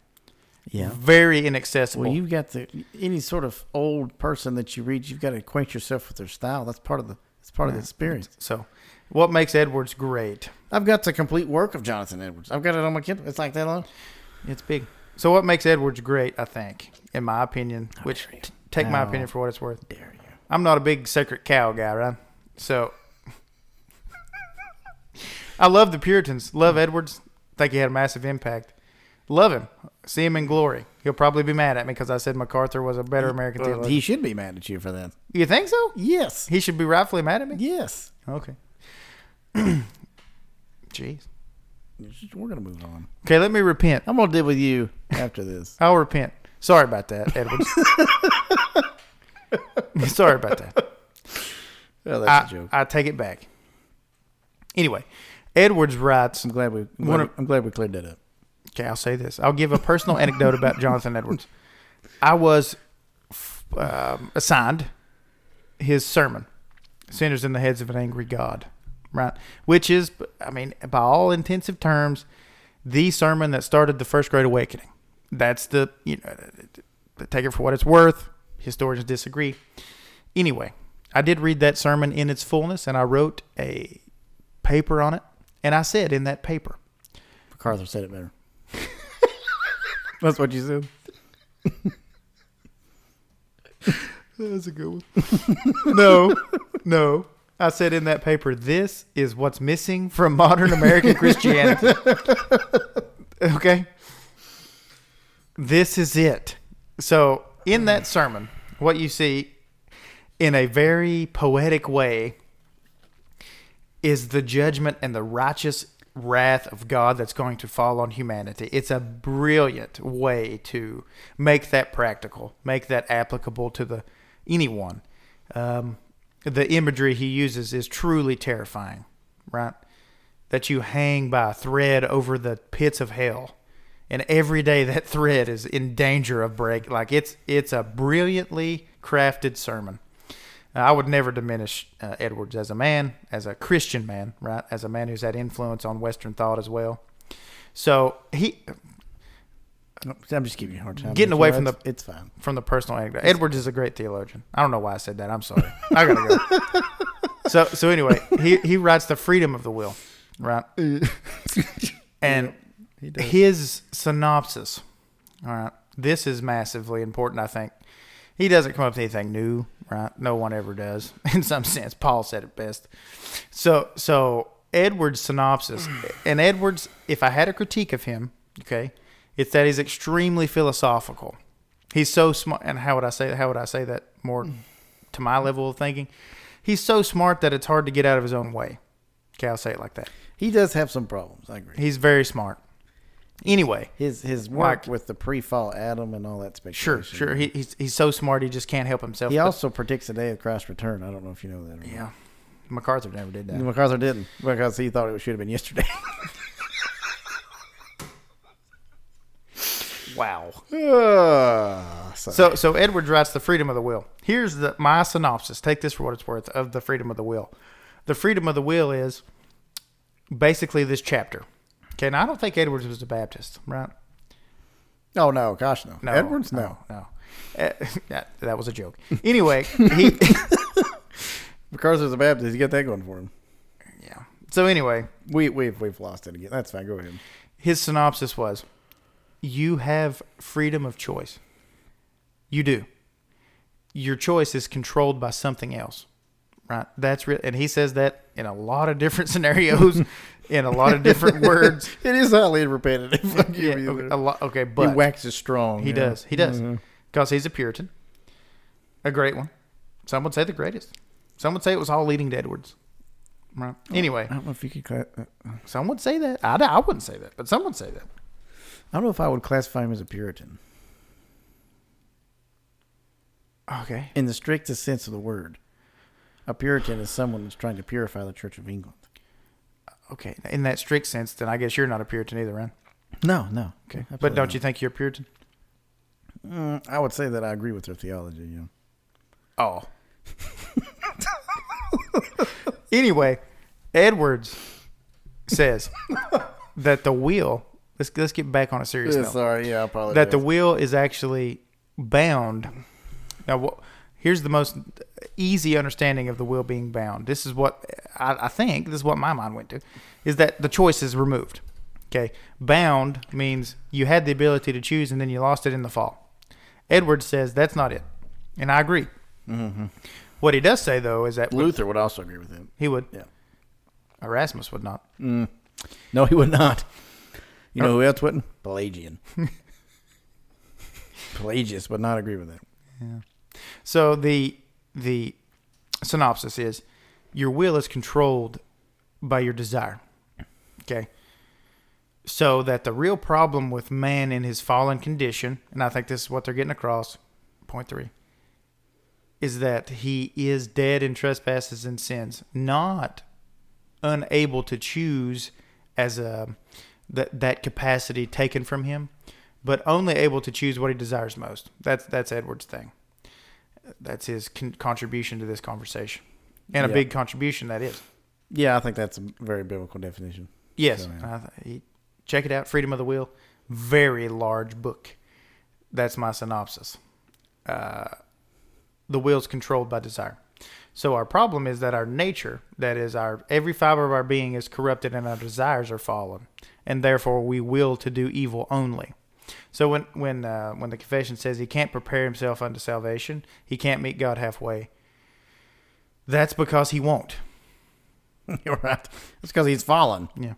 Yeah. Very inaccessible. Well, you've got the any sort of old person that you read, you've got to acquaint yourself with their style. That's part of the that's part of the experience. so, what makes Edwards great? I've got the complete work of Jonathan Edwards. I've got it on my Kindle. It's like that long. It's big. So, what makes Edwards great, I think, in my opinion, which dare you. t- take my opinion for what it's worth. Dare you? I'm not a big sacred cow guy, right? So, I love the Puritans. Love Edwards. Think he had a massive impact. Love him. See him in glory. He'll probably be mad at me because I said MacArthur was a better American Well, theologian. he should be mad at you for that. you think so? Yes. He should be rightfully mad at me? Yes. Okay. Jeez. We're gonna move on. Okay, let me repent. I'm gonna deal with you after this. I'll repent. Sorry about that, Edwards. Sorry about that. Well, that's I, a joke. I take it back. Anyway, Edwards writes. I'm glad we. I'm glad, of- I'm glad we cleared that up. Okay, I'll say this. I'll give a personal anecdote about Jonathan Edwards. I was um, assigned his sermon, "Sinners in the Hands of an Angry God," right? Which is, I mean, by all intensive terms, the sermon that started the First Great Awakening. That's the you know, take it for what it's worth. Historians disagree. Anyway, I did read that sermon in its fullness, and I wrote a paper on it. And I said in that paper, MacArthur said it better. That's what you said. That's a good one. no, no. I said in that paper, this is what's missing from modern American Christianity. okay? This is it. So, in that sermon, what you see in a very poetic way is the judgment and the righteous wrath of God that's going to fall on humanity. It's a brilliant way to make that practical, make that applicable to the anyone. Um, the imagery he uses is truly terrifying, right? That you hang by a thread over the pits of hell, and every day that thread is in danger of break. Like it's it's a brilliantly crafted sermon. I would never diminish uh, Edwards as a man, as a Christian man, right? As a man who's had influence on Western thought as well. So he, I'm just giving you a hard time. Getting away from the- It's fine. from the personal anecdote, Edwards is a great theologian. I don't know why I said that. I'm sorry. I gotta go. so so anyway, he he writes the freedom of the will, right? And his synopsis. All right. This is massively important, I think. He doesn't come up with anything new, right? No one ever does. In some sense, Paul said it best. So, so Edwards' synopsis, and Edwards, if I had a critique of him, okay, it's that he's extremely philosophical. He's so smart, and how would I say how would I say that more to my level of thinking? He's so smart that it's hard to get out of his own way. Okay, I'll say it like that. He does have some problems. I agree. He's very smart. Anyway, His his work with the pre-fall Adam and all that Sure, speculation. sure. Sure. He, he's he's so smart he just can't help himself. He But- also predicts the day of Christ's return. I don't know if you know that. Or yeah, MacArthur never did Not. that. MacArthur didn't because he thought it should have been yesterday. Wow. Ah. So so Edwards writes the freedom of the will. Here's the my synopsis. Take this for what it's worth of the freedom of the will. The freedom of the will is basically this chapter. Okay, now I don't think Edwards was a Baptist, right? oh no, gosh no. No, Edwards no. no. Uh, that, that was a joke. Anyway, he MacArthur's a Baptist. You got that going for him. yeah. So anyway, We we've we've lost it again. That's fine. Go ahead. his synopsis was you have freedom of choice you do your choice is controlled by something else right that's real and he says that in a lot of different scenarios in a lot of different words It is highly repetitive. I'll give yeah, okay, a lot okay he waxes strong. he yeah. does he does because he's a puritan a great one some would say the greatest some would say it was all leading to edwards right anyway I don't know if you could. Cla- uh, some would say that I, I wouldn't say that but some would say that I don't know if I would classify him as a Puritan okay in the strictest sense of the word. A Puritan is someone that's trying to purify the Church of England. Okay in that strict sense then i guess you're not a puritan either right No, no. Okay. But don't you think you're a Puritan? Mm, I would say that I agree with their theology. Yeah. Oh. anyway, Edwards says that the wheel. Let's let's get back on a serious note. sorry. Yeah, I apologize. That the wheel is actually bound. Now, here's the most easy understanding of the will being bound. This is what I, I think. This is what my mind went to, is that the choice is removed. Okay, bound means you had the ability to choose and then you lost it in the fall. Edwards says that's not it, and I agree. Mhm. What he does say though is that Luther would also agree with him. he would. Yeah. Erasmus would not. Mm. No, he would not. You know who else wouldn't? Pelagian. Pelagius would not agree with that. So the the synopsis is your will is controlled by your desire. Okay. So that the real problem with man in his fallen condition, and I think this is what they're getting across, point three, is that he is dead in trespasses and sins, not unable to choose as a that that capacity taken from him, but only able to choose what he desires most. That's that's Edward's thing. That's his con- contribution to this conversation, and a Yeah. big contribution that is. Yeah, I think that's a very biblical definition. Yes, So, yeah. I th- he, check it out. Freedom of the Will, very large book. That's my synopsis. Uh, the will's controlled by desire. So our problem is that our nature, that is our every fiber of our being, is corrupted, and our desires are fallen, and therefore we will to do evil only. So when when uh, when the confession says he can't prepare himself unto salvation, he can't meet God halfway. That's because he won't. You're right. It's because he's fallen. Yeah.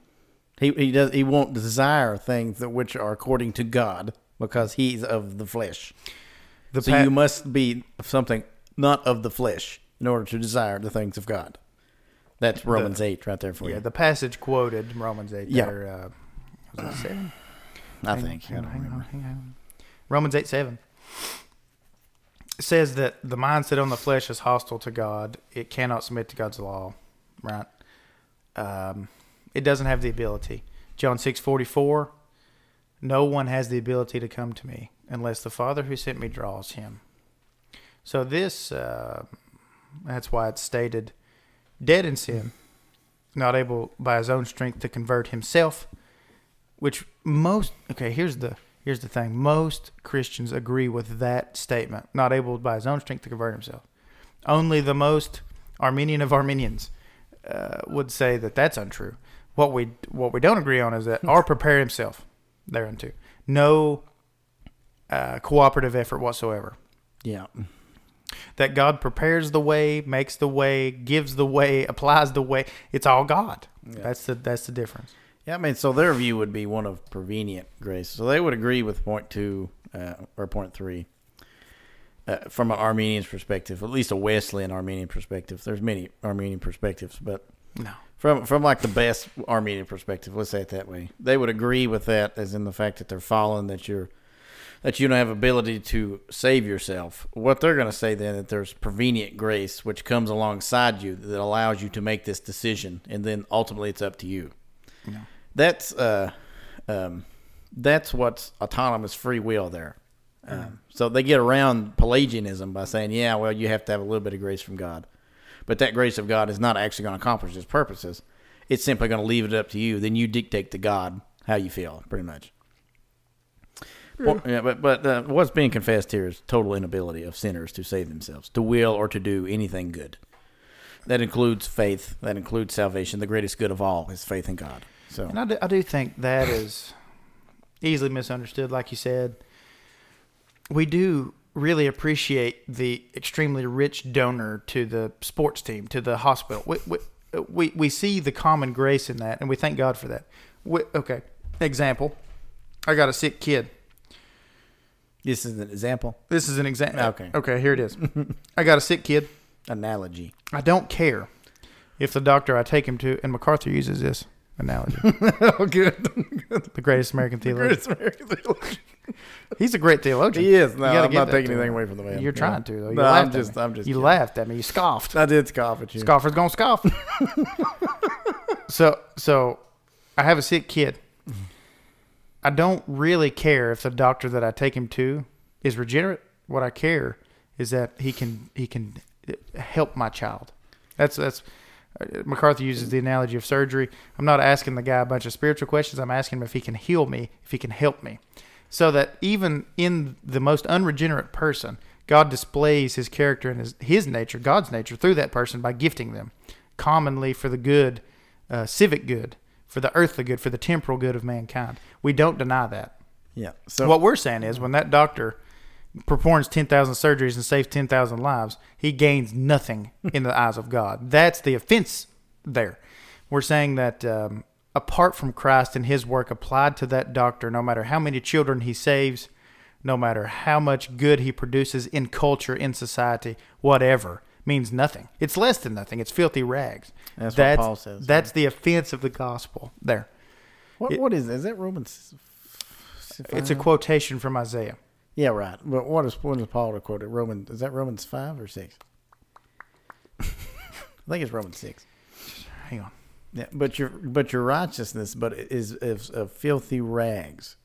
He he does he won't desire things that which are according to God because he's of the flesh. The so pa- you must be something not of the flesh in order to desire the things of God. That's Romans eight right there for yeah, you. the passage quoted Romans eight. Yeah. There, uh, was it seven? I Hang- think. I don't on, remember. on. Romans eight seven says that the mindset on the flesh is hostile to God. It cannot submit to God's law. Right. Um, it doesn't have the ability. John six forty four. No one has the ability to come to me unless the Father who sent me draws him. So this, uh, that's why it's stated, dead in sin, not able by his own strength to convert himself which most okay here's the here's the thing most christians agree with that statement not able by his own strength to convert himself only the most arminian of arminians uh, would say that that's untrue what we what we don't agree on is that or prepare himself thereunto no uh, cooperative effort whatsoever Yeah. that God prepares the way, makes the way, gives the way, applies the way. It's all God. Yeah. That's the that's the difference. Yeah, I mean, so their view would be one of prevenient grace. So they would agree with point two uh, or point three uh, from an Arminian's perspective, at least a Wesleyan Arminian perspective. There's many Arminian perspectives, but No. from from like the best Arminian perspective, let's say it that way, they would agree with that, as in the fact that they're fallen, that you're that you don't have ability to save yourself. What they're going to say then that there's prevenient grace, which comes alongside you that allows you to make this decision, and then ultimately it's up to you. No. That's uh, um, that's what's autonomous free will there. Um, so they get around Pelagianism by saying, yeah, well, you have to have a little bit of grace from God, but that grace of God is not actually going to accomplish His purposes. It's simply going to leave it up to you. Then you dictate to God how you feel, pretty much. Well, yeah, but but uh, what's being confessed here is total inability of sinners to save themselves, to will or to do anything good. That includes faith. That includes salvation. The greatest good of all is faith in God. So And I do, I do think that is easily misunderstood, like you said. We do really appreciate the extremely rich donor to the sports team, to the hospital. We, we, we, we see the common grace in that, and we thank God for that. We, okay, example. I got a sick kid. this is an example, This is an example. Okay. Okay, here it is. I got a sick kid. analogy. I don't care if the doctor I take him to, and MacArthur uses this analogy, oh, good. the greatest American theologian. Greatest American theologian. He's a great theologian. He is. No, I'm not taking anything him. away from the man. You're trying to though. You No, laughed I'm just. me. I'm just. You kidding. laughed at me. You scoffed. I did scoff at you. Scoffers gonna scoff. so so, I have a sick kid. I don't really care if the doctor that I take him to is regenerate. What I care is that he can he can help my child. That's that's uh, MacArthur uses the analogy of surgery. I'm not asking the guy a bunch of spiritual questions. I'm asking him if he can heal me, if he can help me, so that even in the most unregenerate person, God displays His character and His His nature, God's nature, through that person by gifting them, commonly for the good, uh, civic good, for the earthly good, for the temporal good of mankind. We don't deny that. Yeah. So what we're saying is, when that doctor performs 10,000 surgeries and saves 10,000 lives, he gains nothing in the eyes of God. That's the offense there. We're saying that um, apart from Christ and his work applied to that doctor, no matter how many children he saves, no matter how much good he produces in culture, in society, whatever, means nothing. It's less than nothing. It's filthy rags. That's what Paul says. That's the offense of the gospel there. what? it- what is? Is that Romans? It's a quotation from Isaiah. Yeah, right. But what is what is Paul to quote it? Roman is that Romans five or six? I think it's Romans six. Hang on. Yeah, but your but your righteousness, but is is of filthy rags.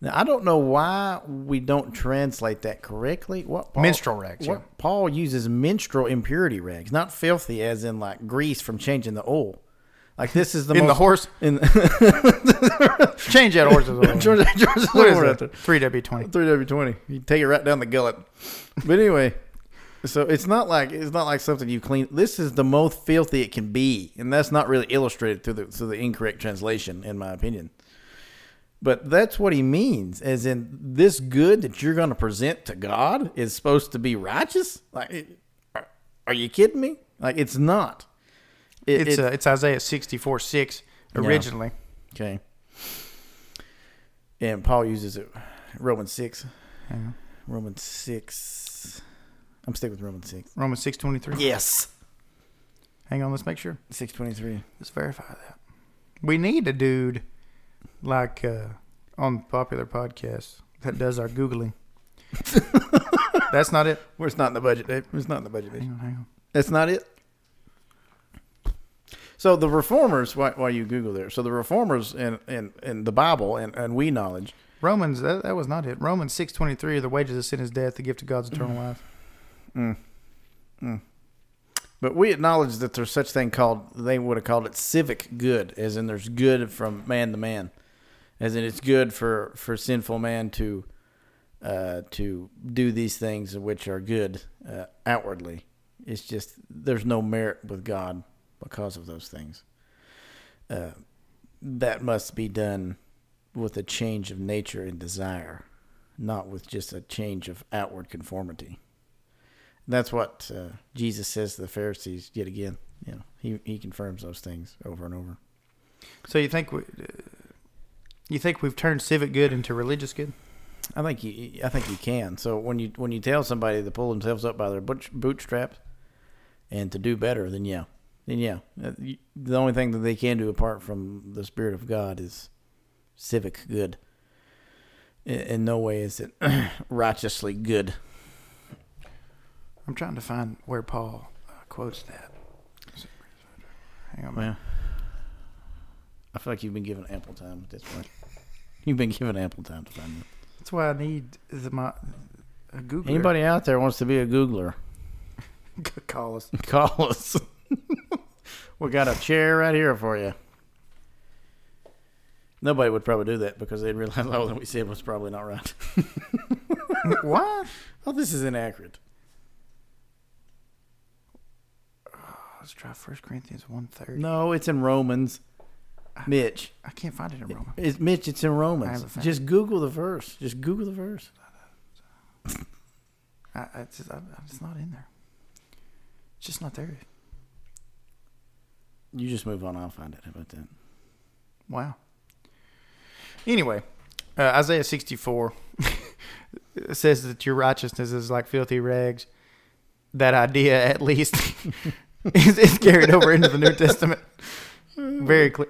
Now I don't know why we don't translate that correctly. What Paul, Menstrual rags, What yeah. Paul uses menstrual impurity rags, not filthy, as in like grease from changing the oil. Like this is the In the most, horse? in Change that horse's oil. George, George What is Lord, that? 3W20. Three W twenty. You take it right down the gullet. But anyway, so it's not like it's not like something you clean. This is the most filthy it can be, and that's not really illustrated through the through the incorrect translation, in my opinion. But that's what he means, as in this good that you're going to present to God is supposed to be righteous. Like, are, are you kidding me? Like, it's not. It- It's it- uh, it's Isaiah sixty four six originally. okay. And Paul uses it. Romans six. On. Romans six. I'm sticking with Romans six. Romans six twenty three. Yes. Hang on, let's make sure. Six twenty three. Let's verify that. We need a dude like uh, on popular podcasts that does our googling. That's not it. It's not in the budget, Dave. It's not in the budget. Dave. Hang on, hang on. That's not it. So the reformers, why, why you Google there? So the reformers in, in, in the Bible and, and we knowledge, Romans that, that was not it. Romans six twenty three. The wages of sin is death. The gift of God's eternal life. mm, mm. but we acknowledge that there's such thing called they would have called it civic good, as in there's good from man to man, as in it's good for, for sinful man to uh, to do these things which are good uh, outwardly. It's just there's no merit with God because of those things. Uh, that must be done with a change of nature and desire, not with just a change of outward conformity. That's what uh, Jesus says to the Pharisees yet again. You know, he he confirms those things over and over. So you think we, uh, you think we've turned civic good into religious good? I think you I think you can. So when you when you tell somebody to pull themselves up by their bootstraps and to do better, then yeah, then yeah, Uh, the only thing that they can do apart from the Spirit of God is civic good. In, in no way is it righteously good. I'm trying to find where Paul uh, quotes that. Hang on, man. Well, I feel like you've been given ample time at this point. You've been given ample time to find it. That's why I need the, my a Google. Anybody out there wants to be a Googler? call us? Call us. we got a chair right here for you. Nobody would probably do that because they'd realize oh, all that we said was probably not right. what? Oh, this is inaccurate. Oh, let's try First Corinthians one thirty. No, it's in Romans. Mitch, I can't find it in Romans. it's Mitch. It's in Romans. Just Google the verse. Just Google the verse. I, I, it's, just, I, it's not in there. It's just not there. You just move on. I'll find it. How about that? Wow. Anyway, uh, Isaiah 64 says that your righteousness is like filthy rags. That idea, at least, is, is carried over into the New Testament very clear,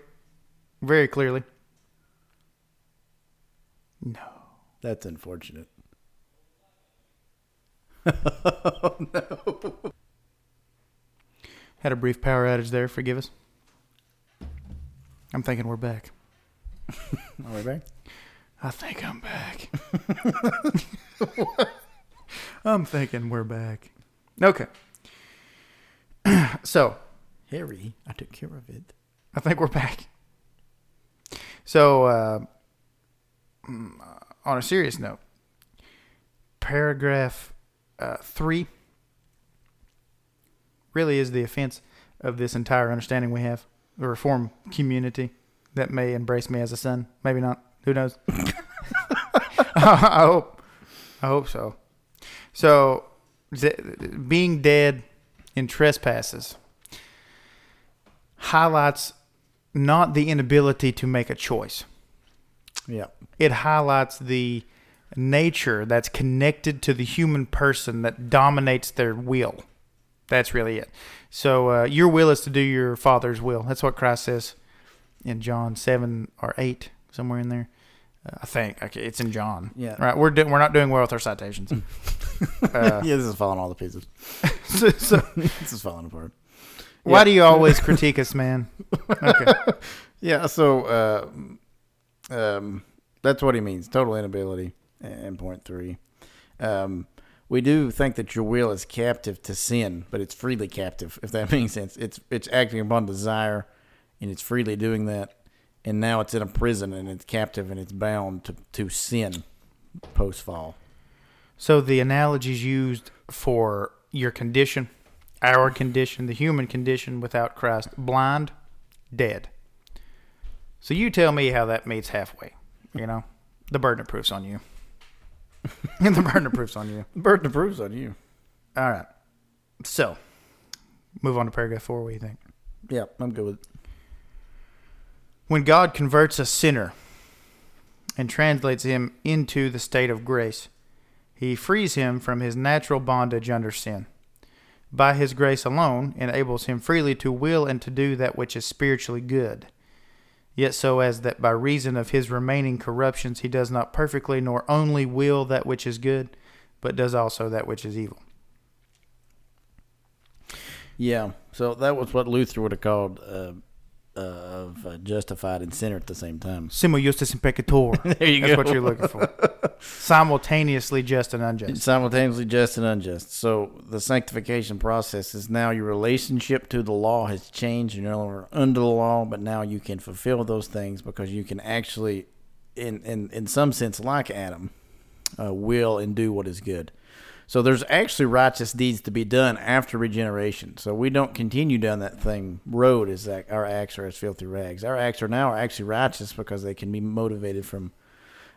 very clearly. No. That's unfortunate. Had a brief power outage there. Forgive us. I'm thinking we're back. Are we back? I think I'm back. I'm thinking we're back. Okay. so, Harry, I took care of it. I think we're back. So, uh, mm, on a serious note, paragraph uh, three really is the offense of this entire understanding we have. The reform community that may embrace me as a son, maybe not. Who knows? I hope. I hope so. So, being dead in trespasses highlights not the inability to make a choice. Yeah. It highlights the nature that's connected to the human person that dominates their will. That's really it. So uh, your will is to do your father's will. That's what Christ says in John seven or eight, somewhere in there. Uh, I think okay, it's in John. Yeah. Right. We're do- we're not doing well with our citations. uh, yeah, this is falling all the pieces. so, so this is falling apart. why Yeah. do you always critique us, man? Okay. Yeah, so uh, um, that's what he means. Total inability. And point three. Um, we do think that your will is captive to sin, but it's freely captive, if that makes sense. It's it's acting upon desire, and it's freely doing that. And now it's in a prison, and it's captive, and it's bound to, to sin post fall. So the analogies used for your condition, our condition, the human condition without Christ, blind, dead. So you tell me how that meets halfway. You know, the burden of proof's on you. the burden of proof's on you. Burden of proof's on you. All right. So, move on to paragraph four. What do you think? Yeah, I'm good with it. When God converts a sinner and translates him into the state of grace, he frees him from his natural bondage under sin. By his grace alone, enables him freely to will and to do that which is spiritually good. Yet so as that by reason of his remaining corruptions he does not perfectly nor only will that which is good, but does also that which is evil. Yeah, so that was what Luther would have called uh, of uh, justified and sinner at the same time. Simul justus in peccator. There you That's go. what you're looking for. Simultaneously just and unjust. simultaneously just and unjust. So the sanctification process is now your relationship to the law has changed. You're no longer under the law, but now you can fulfill those things because you can actually, in in in some sense, like Adam, uh, will and do what is good. So there's actually righteous deeds to be done after regeneration. So we don't continue down that thing road as that our acts are as filthy rags. Our acts are now actually righteous because they can be motivated from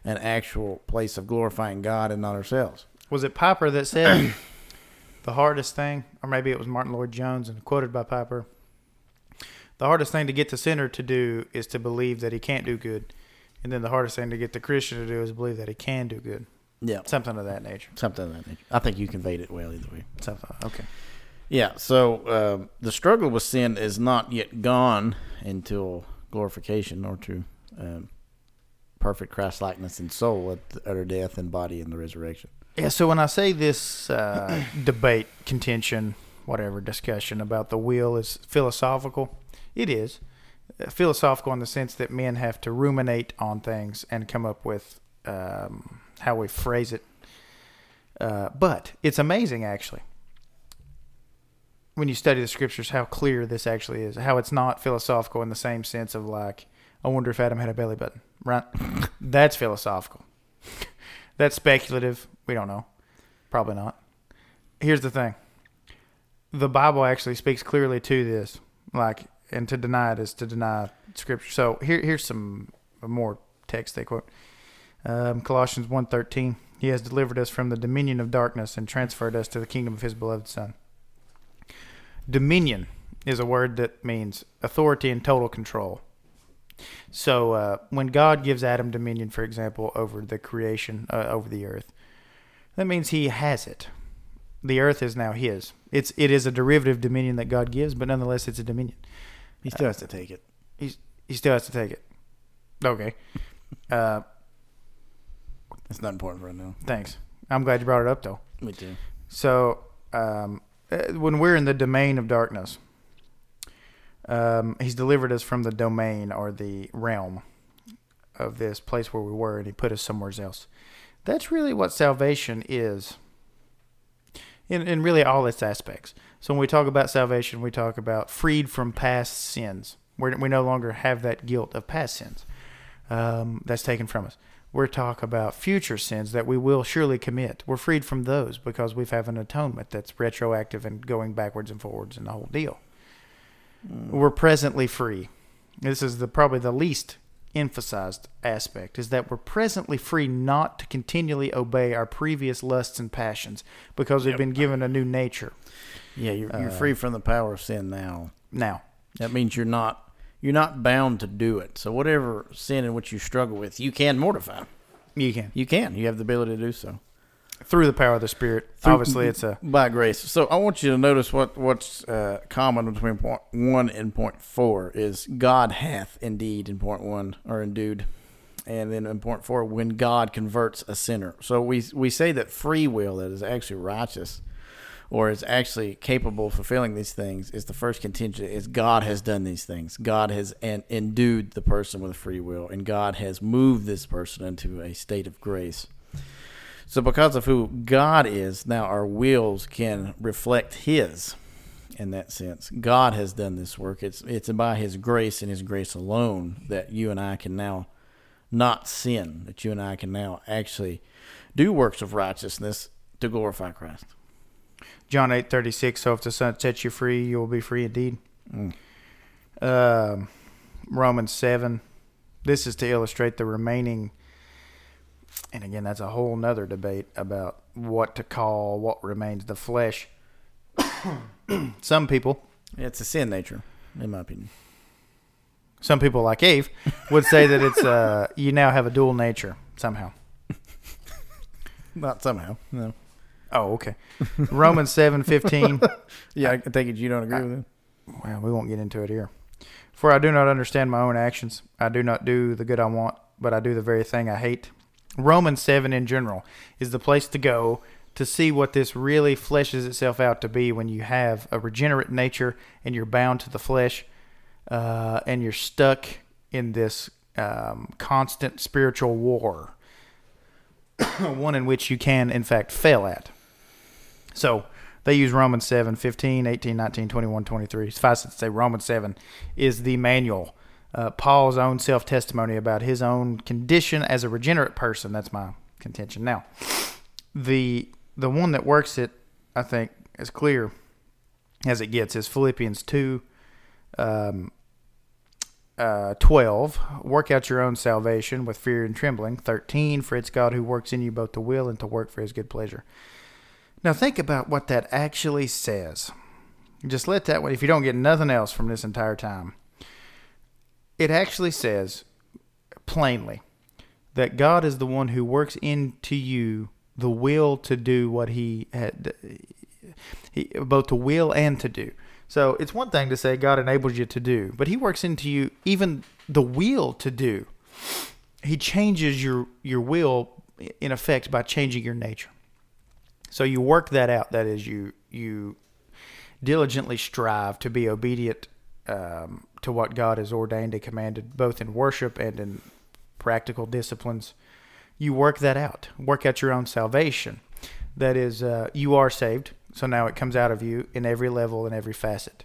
an actual place of glorifying God and not ourselves. Was it Piper that said the hardest thing, or maybe it was Martyn Lloyd-Jones and quoted by Piper? The hardest thing to get the sinner to do is to believe that he can't do good. And then the hardest thing to get the Christian to do is believe that he can do good. Yeah, Something of that nature. something of that nature. I think you conveyed it well either way. Something. Okay. Yeah. So um, the struggle with sin is not yet gone until glorification or to um, perfect Christ likeness in soul at the utter death and body in the resurrection. Yeah, so when I say this uh, debate, contention, whatever, discussion about the will is philosophical, it is. Uh, Philosophical in the sense that men have to ruminate on things and come up with um, how we phrase it. Uh, but it's amazing, actually, when you study the scriptures, how clear this actually is. How it's not philosophical in the same sense of like, I wonder if Adam had a belly button, right? That's philosophical. That's speculative. We don't know. Probably not. Here's the thing. The Bible actually speaks clearly to this. Like, and to deny it is to deny Scripture. So here, here's some more text they quote. Um, Colossians 1.13, He has delivered us from the dominion of darkness and transferred us to the kingdom of His beloved Son. Dominion is a word that means authority and total control. So uh, when God gives Adam dominion, for example, over the creation, uh, over the earth, that means he has it. The earth is now his. It's it is a derivative dominion that God gives, but nonetheless, it's a dominion. He still has to take it. He's he still has to take it. Okay. It's not important right now. thanks. I'm glad you brought it up, though. Me too. So um, uh, when we're in the domain of darkness, um, he's delivered us from the domain or the realm of this place where we were, and he put us somewhere else. That's really what salvation is. In, in really all its aspects. So when we talk about salvation, we talk about freed from past sins. We're, we no longer have that guilt of past sins um, that's taken from us. We're talking about future sins that we will surely commit. We're freed from those because we have an atonement that's retroactive and going backwards and forwards and the whole deal. We're presently free. This is the probably the least emphasized aspect is that we're presently free not to continually obey our previous lusts and passions because we've Yep. been given a new nature. Yeah, you're, you're Uh, free from the power of sin now. Now, That means you're not you're not bound to do it. So whatever sin in which you struggle with, you can mortify. you can You can. You have the ability to do so. through the power of the Spirit. Through- obviously, it's a by grace. So I want you to notice what what's uh, common between point one and point four is God hath indeed in point one or endued, and then in point four when God converts a sinner. So we we say that free will that is actually righteous, or is actually capable of fulfilling these things is the first contingent is God has done these things. God has en- endued the person with free will, and God has moved this person into a state of grace. So, because of who God is, now our wills can reflect His. In that sense, God has done this work. It's it's by His grace and His grace alone that you and I can now not sin. That you and I can now actually do works of righteousness to glorify Christ. John eight thirty six. So if the Son sets you free, you will be free indeed. Mm. Um, Romans seven. This is to illustrate the remaining and again, that's a whole nother debate about what to call what remains the flesh. some people, It's a sin nature, in my opinion. some people like Eve, would say that it's uh, you now have a dual nature somehow. Not somehow. No. Oh, okay. Romans seven fifteen. Yeah, I take it you don't agree with it. Well, we won't get into it here. For I do not understand my own actions. I do not do the good I want, but I do the very thing I hate. Romans 7 in general is the place to go to see what this really fleshes itself out to be when you have a regenerate nature and you're bound to the flesh uh, and you're stuck in this um, constant spiritual war, one in which you can, in fact, fail at. So they use Romans 7, 15, 18, 19, 21, 23. Suffice it to say, Romans 7 is the manual. Uh, Paul's own self testimony about his own condition as a regenerate person. That's my contention. Now, the the one that works it, I think, as clear as it gets is Philippians 2, um, uh, 12. Work out your own salvation with fear and trembling. 13. For it's God who works in you both to will and to work for his good pleasure. Now think about what that actually says. Just let that one, if you don't get nothing else from this entire time, it actually says plainly that God is the one who works into you the will to do what he had, he, both to will and to do. So it's one thing to say God enables you to do, but he works into you even the will to do. He changes your, your will in effect by changing your nature. So you work that out. That is, you you diligently strive to be obedient um, to what God has ordained and commanded, both in worship and in practical disciplines. You work that out. Work out your own salvation. That is, uh, you are saved. So now it comes out of you in every level and every facet.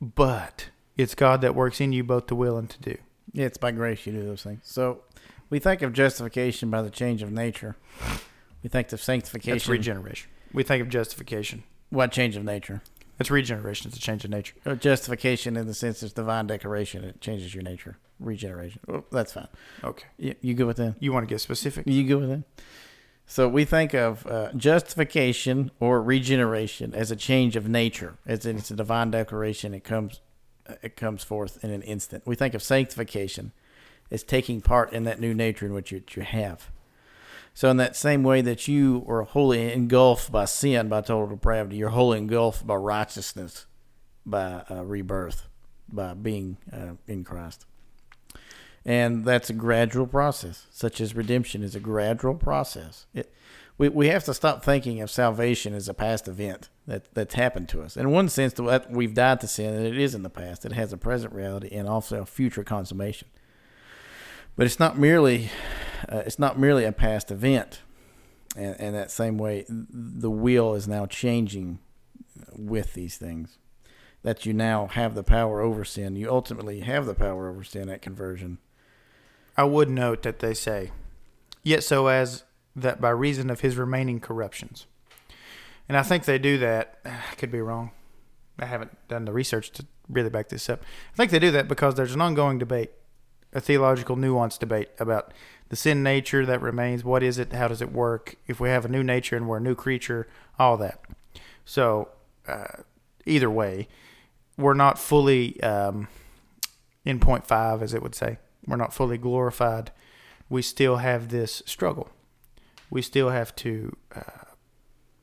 But it's God that works in you both to will and to do. Yeah, it's by grace you do those things. So we think of justification by the change of nature. We think of That's sanctification. regeneration. We think of justification. what change of nature? It's regeneration. It's a change of nature. Uh, Justification in the sense it's divine declaration. It changes your nature. Regeneration. Oh, that's fine. Okay. You, you good with that? You want to get specific? You good with that? So we think of uh, justification or regeneration as a change of nature. As in it's a divine declaration. It comes, uh, it comes forth in an instant. We think of sanctification as taking part in that new nature in which you, you have. So in that same way that you are wholly engulfed by sin, by total depravity, you're wholly engulfed by righteousness, by uh, rebirth, by being uh, in Christ. And that's a gradual process, such as redemption is a gradual process. It, we, we have to stop thinking of salvation as a past event that, that's happened to us. In one sense, that we've died to sin, and it is in the past. It has a present reality and also a future consummation. But it's not merely uh, it's not merely a past event. And, and that same way, the wheel is now changing with these things. That you now have the power over sin. You ultimately have the power over sin at conversion. I would note that they say, yet so as that by reason of his remaining corruptions. And I think they do that. I could be wrong. I haven't done the research to really back this up. I think they do that because there's an ongoing debate, a theological nuance debate about the sin nature that remains. What is it? How does it work? If we have a new nature and we're a new creature, all that. So, uh, either way, we're not fully um, in point five, as it would say. We're not fully glorified. We still have this struggle. We still have to, uh,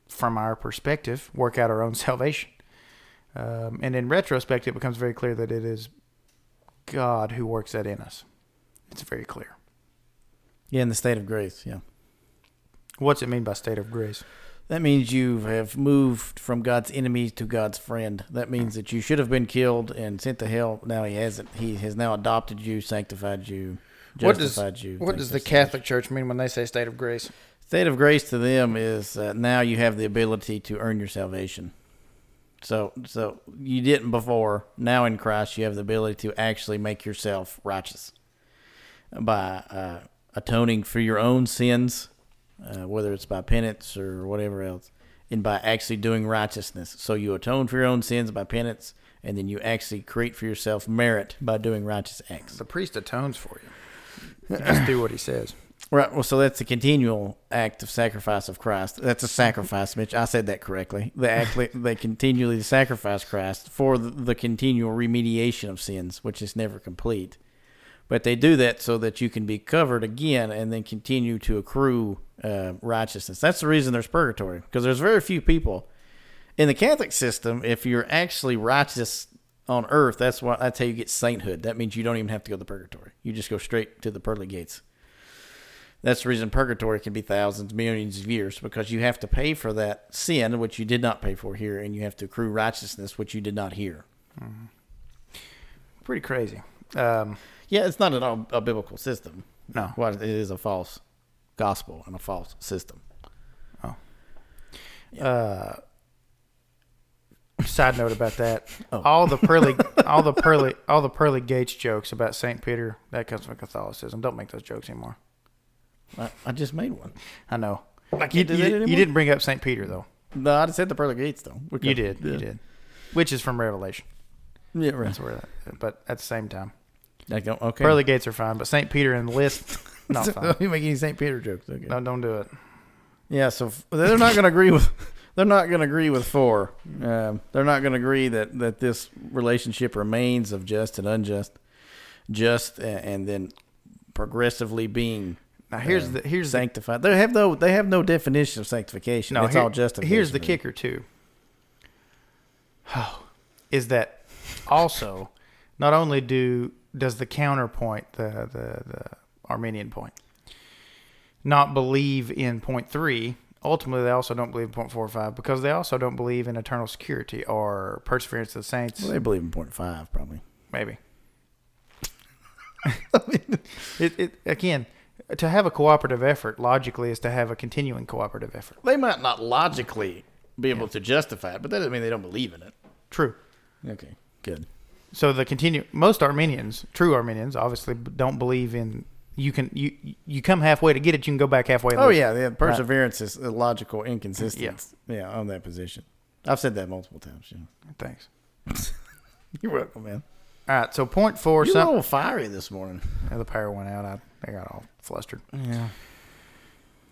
from our perspective, work out our own salvation. Um, and in retrospect, it becomes very clear that it is God who works that in us. It's very clear. Yeah, in the state of grace. Yeah. What's it mean by state of grace? That means you have moved from God's enemy to God's friend. That means that you should have been killed and sent to hell. Now He hasn't. He has now adopted you, sanctified you, What does- justified you. What does the. Catholic Church mean when they say state of grace? State of grace to them is uh, now you have the ability to earn your salvation. So, so you didn't before. Now in Christ, you have the ability to actually make yourself righteous by uh, atoning for your own sins, uh, whether it's by penance or whatever else, and by actually doing righteousness. So you atone for your own sins by penance, and then you actually create for yourself merit by doing righteous acts. The priest atones for you. You just do what he says. Right. Well, so that's a continual act of sacrifice of Christ. That's a sacrifice, Mitch. I said that correctly. They act, they continually sacrifice Christ for the, the continual remediation of sins, which is never complete. But they do that so that you can be covered again and then continue to accrue uh, righteousness. That's the reason there's purgatory, because there's very few people in the Catholic system. If you're actually righteous on earth, that's why that's how you get sainthood. That means you don't even have to go to purgatory. You just go straight to the pearly gates. That's the reason purgatory can be thousands, millions of years, because you have to pay for that sin, which you did not pay for here, and you have to accrue righteousness, which you did not hear. Mm-hmm. Pretty crazy. Um, yeah, it's not an, a biblical system. No. What it is a false gospel and a false system. Oh. Yeah. Uh, side note about that. Oh. All the pearly all the pearly all the pearly gates jokes about Saint Peter, that comes from Catholicism. Don't make those jokes anymore. I, I just made one. I know. Can't you, you, you didn't bring up Saint Peter though. No, I just said the pearly gates though. You did. Yeah. You did. Which is from Revelation. Yeah, right. That's where that, but at the same time. Like, okay. Pearly gates are fine, but Saint Peter and the list, not fine. Don't make any Saint Peter jokes. Okay. No, don't do it. Yeah, so they're not going to agree with. They're not going to agree with four. Um, they're not going to agree that that this relationship remains of just and unjust, just and, and then progressively being now here's the here's sanctified. The, they have no they have no definition of sanctification. No, it's here, all justification. Here's the kicker too. Oh, is that also not only do does the counterpoint the the the Arminian point not believe in point three. Ultimately, they also don't believe in point four or five because they also don't believe in eternal security or perseverance of the saints. Well, they believe in point five, probably. Maybe. I it, it again to have a cooperative effort logically is to have a continuing cooperative effort. They might not logically be able yeah. to justify it, but that doesn't mean they don't believe in it. True. Okay. Good. So the continue most Arminians, true Arminians, obviously don't believe in you can you you come halfway to get it, you can go back halfway. oh yeah, yeah, perseverance right. is a logical inconsistency. Yeah. yeah, on that position. I've said that multiple times. Yeah. Thanks. You're welcome, man. All right, so point four. You were a little fiery this morning. Yeah, the power went out. I, I got all flustered. Yeah.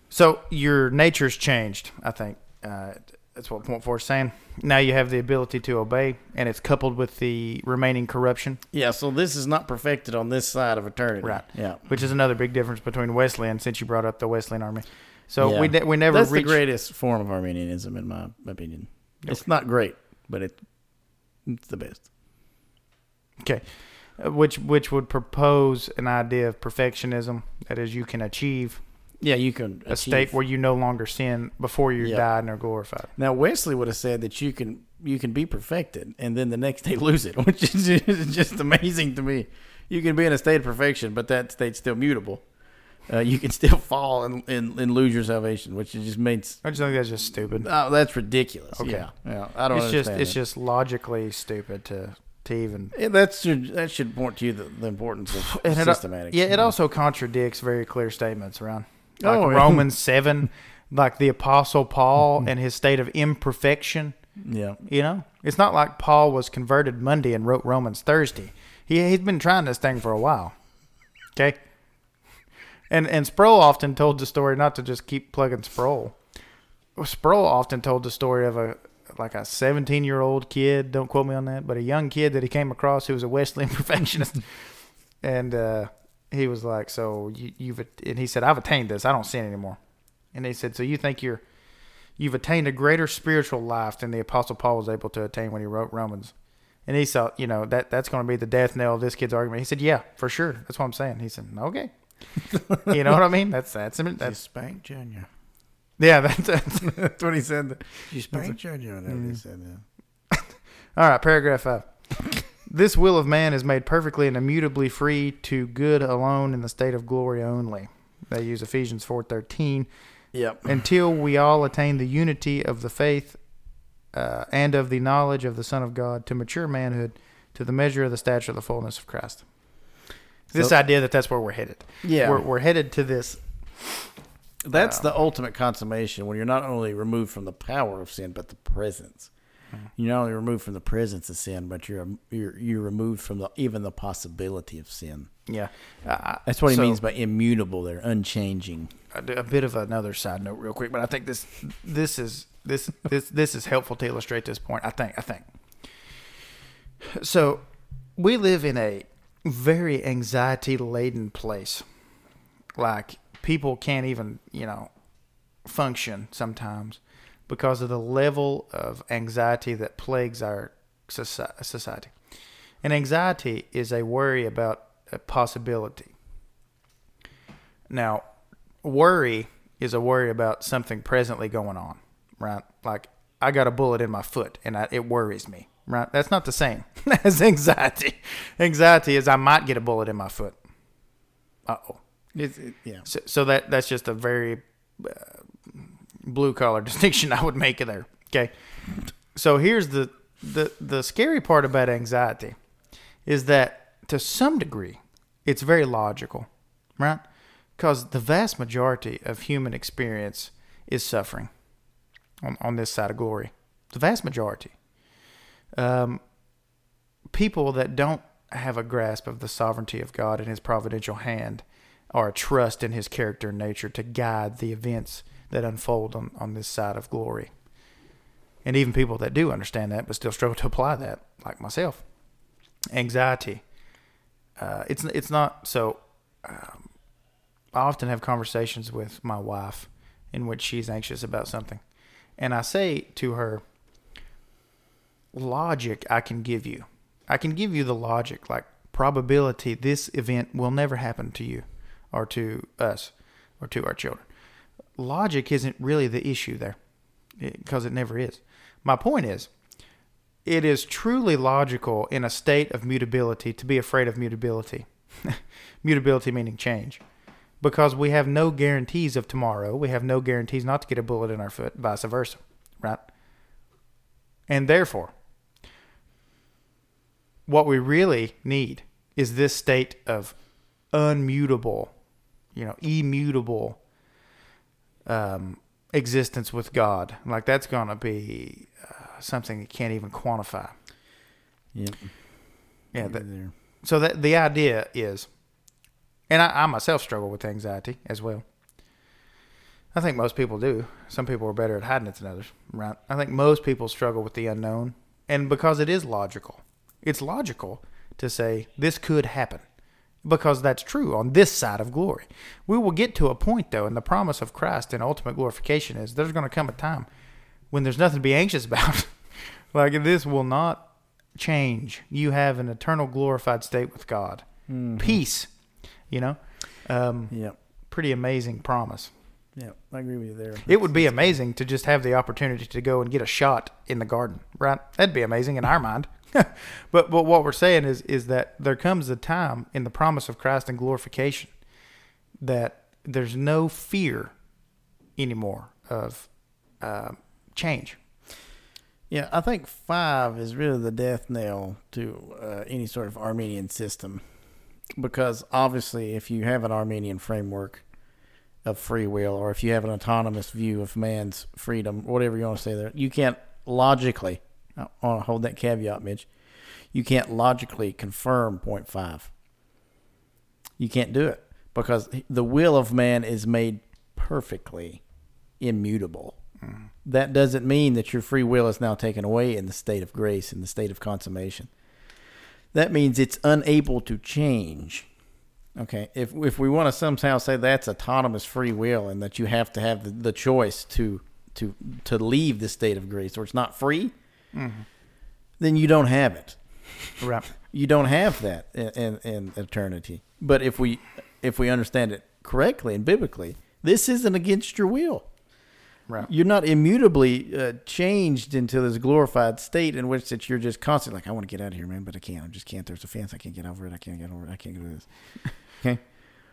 So your nature's changed. I think uh, that's what point four is saying. Now you have the ability to obey, and it's coupled with the remaining corruption. Yeah. So this is not perfected on this side of eternity. Right. Yeah. Which is another big difference between Wesleyan, since you brought up the Wesleyan army. So yeah. we we never. That's reached, the greatest form of Arminianism, in my opinion. Okay. It's not great, but it, it's the best. Okay. Which which would propose an idea of perfectionism that is you can achieve yeah you can a achieve. state where you no longer sin before you yep. died and are glorified now wesley would have said that you can you can be perfected and then the next day lose it which is just amazing to me you can be in a state of perfection but that state's still mutable uh, you can still fall and, and, and, lose your salvation, which just makes. I just think that's just stupid. Oh, that's ridiculous. Okay. Yeah, yeah. I don't. It's just it's just logically stupid to to even. Yeah, that should that should point to you the, the importance of and uh, systematic. It, yeah, it also contradicts very clear statements around like oh, Romans seven, like the Apostle Paul and his state of imperfection. Yeah, you know, it's not like Paul was converted Monday and wrote Romans Thursday. He he's been trying this thing for a while. Okay. And and Sproul often told the story not to just keep plugging Sproul. Sproul often told the story of a like a 17 year old kid. Don't quote me on that, but a young kid that he came across who was a Wesleyan perfectionist, and uh, he was like, "So you, you've," and he said, "I've attained this. I don't sin anymore." And he said, "So you think you're, you've attained a greater spiritual life than the Apostle Paul was able to attain when he wrote Romans?" And he saw, you know, that that's going to be the death knell of this kid's argument. He said, "Yeah, for sure. That's what I'm saying." He said, "Okay." you know what I mean? That's that's that's, that's Spank Junior. Yeah, that's, that's, that's what he said. You spanked your Whatever mm. he said. Yeah. All right, paragraph five. this will of man is made perfectly and immutably free to good alone in the state of glory only. They use Ephesians four thirteen. Yep. Until we all attain the unity of the faith uh, and of the knowledge of the Son of God to mature manhood, to the measure of the stature of the fullness of Christ. This so, idea that that's where we're headed. Yeah. We're, we're headed to this that's the ultimate consummation when you're not only removed from the power of sin, but the presence. You're not only removed from the presence of sin, but you're you're you're removed from the even the possibility of sin. Yeah, uh, That's what he means by immutable. They're unchanging. a, a bit of another side note, real quick, but I think this this is this this this is helpful to illustrate this point. I think I think. So, we live in a very anxiety laden place. Like people can't even you know function sometimes because of the level of anxiety that plagues our society. And anxiety is a worry about a possibility. Now, worry is a worry about something presently going on, right? Like I got a bullet in my foot and I, it worries me, right? That's not the same as anxiety. Anxiety is I might get a bullet in my foot. Uh oh. It, yeah. So, so that that's just a very uh, blue collar distinction I would make there. Okay. So here's the the the scary part about anxiety is that to some degree it's very logical, right? Because the vast majority of human experience is suffering on, on this side of glory. The vast majority. Um, people that don't have a grasp of the sovereignty of God and His providential hand or a trust in His character and nature to guide the events that unfold on, on this side of glory. And even people that do understand that but still struggle to apply that, like myself. Anxiety. Uh, it's it's not so. Um, I often have conversations with my wife in which she's anxious about something, and I say to her, "Logic, I can give you. I can give you the logic, like probability. This event will never happen to you, or to us, or to our children. Logic isn't really the issue there, eh, because it never is. My point is." it is truly logical in a state of mutability to be afraid of mutability. mutability meaning change. Because we have no guarantees of tomorrow. We have no guarantees not to get a bullet in our foot, vice versa. Right? And therefore, what we really need is this state of unmutable, you know, immutable um, existence with God. Like that's going to be uh, something you can't even quantify. Yep. Yeah. That, so that the idea is, and I, I myself struggle with anxiety as well. I think most people do. Some people are better at hiding it than others, right? I think most people struggle with the unknown, and because it is logical, it's logical to say this could happen, because that's true on this side of glory. We will get to a point though, and the promise of Christ and ultimate glorification is there's going to come a time when there's nothing to be anxious about. like this will not change. You have an eternal glorified state with God. Peace, you know? Um, Yep. pretty amazing promise. Yep. I agree with you there. It would be amazing to just have the opportunity to go and get a shot in the garden, right? That'd be amazing in our mind. but but what we're saying is is that there comes a time in the promise of Christ and glorification that there's no fear anymore of uh, change. Yeah, I think five is really the death knell to uh, any sort of Arminian system, because obviously, if you have an Arminian framework of free will, or if you have an autonomous view of man's freedom, whatever you want to say there, you can't logically. I want to hold that caveat, Mitch. You can't logically confirm point five. You can't do it because the will of man is made perfectly immutable mm. that doesn't mean that your free will is now taken away in the state of grace, in the state of consummation. That means it's unable to change. Okay, if if we want to somehow say that's autonomous free will and that you have to have the, the choice to to to leave the state of grace or it's not free, then you don't have it. Right. You don't have that in, in, in eternity. But if we if we understand it correctly and biblically, this isn't against your will Right. you're not immutably uh, changed into this glorified state in which that you're just constantly like, I want to get out of here, man, but I can't. I just can't. There's a fence. I can't get over it. I can't get over it. I can't do this. Okay,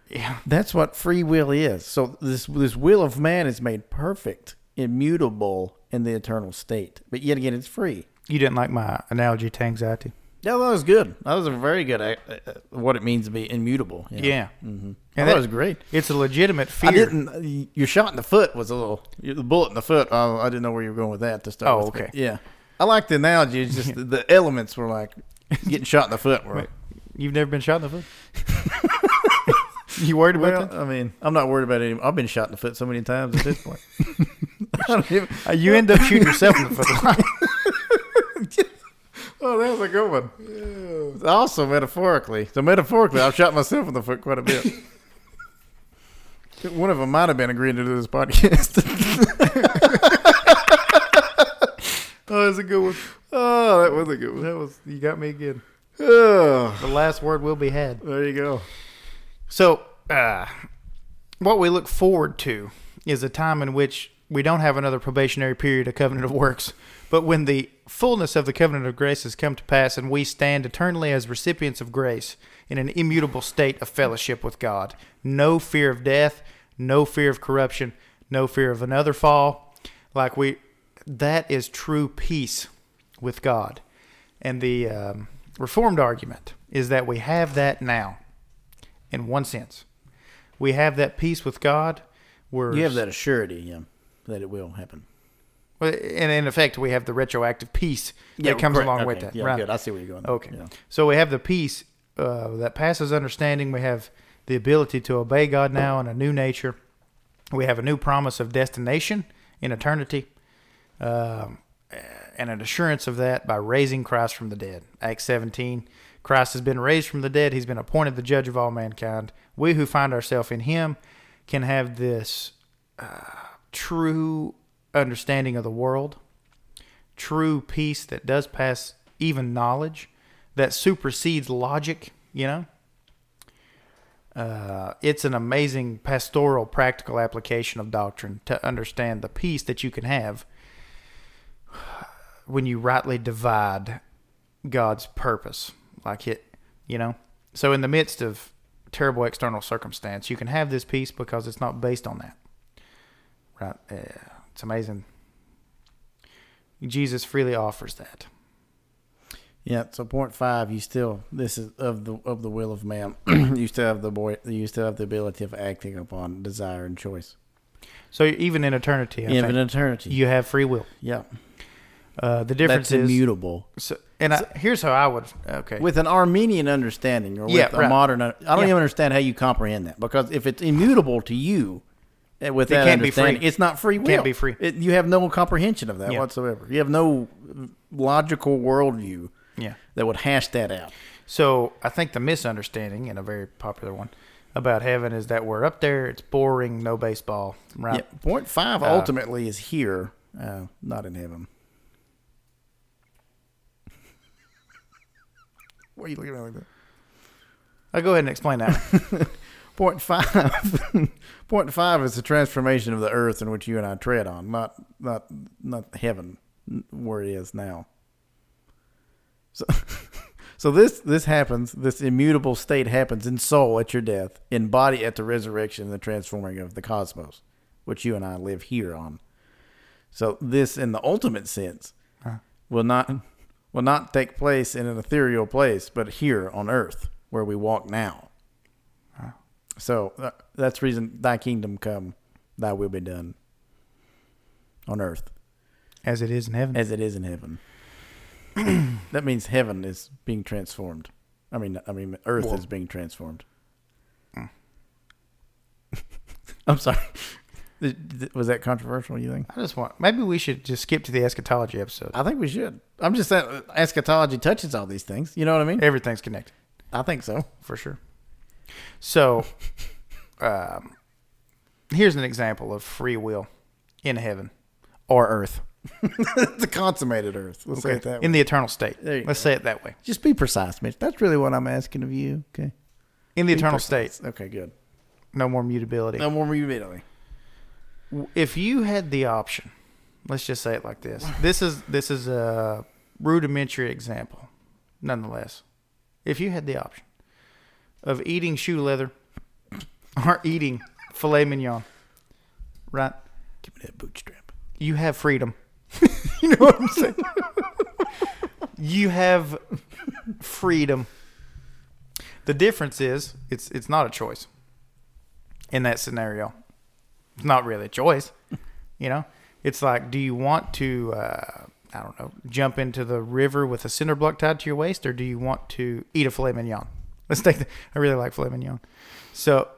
Yeah. that's what free will is. So this this will of man is made perfect, immutable in the eternal state, but yet again, it's free. You didn't like my analogy to anxiety. Yeah, that was good. That was a very good uh, uh, what it means to be immutable. Yeah. hmm And that that- was great. It's a legitimate fear. I didn't. Your shot in the foot was a little. The bullet in the foot. Oh, I didn't know where you were going with that to start. Oh, with, okay. Yeah. I like the analogy. It's just the, the elements were like getting shot in the foot. Were, Wait, You've never been shot in the foot? you worried about well, that? I mean, I'm not worried about it. I've been shot in the foot so many times at this point. Even- Uh, you end up shooting yourself in the foot. oh, that was a good one. Also, metaphorically. So, metaphorically, I've shot myself in the foot quite a bit. One of them might have been agreeing to do this podcast. oh, that's a good one. oh, that was a good one. That was you got me again. Oh, The last word will be had. there you go. So, uh, what we look forward to is a time in which we don't have another probationary period of covenant of works, but when the fullness of the covenant of grace has come to pass and we stand eternally as recipients of grace in an immutable state of fellowship with God. No fear of death, no fear of corruption, no fear of another fall. Like we, that is true peace with God. And the um, Reformed argument is that we have that now in one sense. We have that peace with God. We're, You have that assurity, yeah, that it will happen. Well, and in effect, we have the retroactive peace that comes correct. along with that. Yeah, right. good. I see where you're going. Okay. Yeah. So we have the peace uh, that passes understanding. We have the ability to obey God now in a new nature. We have a new promise of destination in eternity, um, and an assurance of that by raising Christ from the dead. Acts 17. Christ has been raised from the dead. He's been appointed the judge of all mankind. We who find ourselves in Him can have this uh, true understanding of the world, true peace that does pass even knowledge, that supersedes logic, you know? Uh, it's an amazing pastoral, practical application of doctrine to understand the peace that you can have when you rightly divide God's purpose. Like it, you know? So, in the midst of terrible external circumstance, you can have this peace because it's not based on that. Right? It's amazing. Jesus freely offers that. Yeah. So point five, you still this is of the of the will of man. you still have the boy. You still have the ability of acting upon desire and choice. So even in eternity, I Even think, eternity. you have free will. yeah. Uh, the difference That's is, immutable. so, and I, here's how I would. Okay, With an Arminian understanding, or with Yeah, a right. modern, I don't Yeah. even understand how you comprehend that. Because if it's immutable to you, eh, with It that can't be free. it's not free will. Can't be free. It, you have no comprehension of that Yeah. whatsoever. You have no logical worldview yeah. that would hash that out. So I think the misunderstanding, and a very popular one, about heaven is that we're up there. It's boring, no baseball, right? Yeah, point five Uh, ultimately is here, uh, not in heaven. What are you looking at me like that? I'll go ahead and explain that. Point five. point five is the transformation of the earth in which you and I tread on, not not not heaven where it is now. So, so this this happens. This immutable state happens in soul at your death, in body at the resurrection, and the transforming of the cosmos, which you and I live here on. So this, in the ultimate sense, will not hmm. Will not take place in an ethereal place, but here on earth, where we walk now. So uh, that's reason thy kingdom come, thy will be done on earth as it is in heaven. as it is in heaven. that means heaven is being transformed. I mean, I mean, earth Well- is being transformed. I'm sorry. Was that controversial? You think? I just want maybe we should just skip to the eschatology episode. I think we should. I'm just saying, eschatology touches all these things. You know what I mean? Everything's connected I think so. for sure. So, um, here's an example of free will in heaven or earth. it's a consummated earth. Let's say it that way. in the eternal state. Let's go. say it that way. just be precise, Mitch. That's really what I'm asking of you. Okay. In the Be eternal precise. state, Okay, good. no more mutability. No more immediately. If you had the option, let's just say it like this. This is this is a rudimentary example, nonetheless. If you had the option of eating shoe leather or eating filet mignon, right? Give me that bootstrap. You have freedom. you know what I'm saying? you have freedom. The difference is it's it's not a choice in that scenario. It's not really a choice. You know, it's like, do you want to uh, I don't know, jump into the river with a cinder block tied to your waist, or do you want to eat a filet mignon? Let's take. The, I really like filet mignon. So,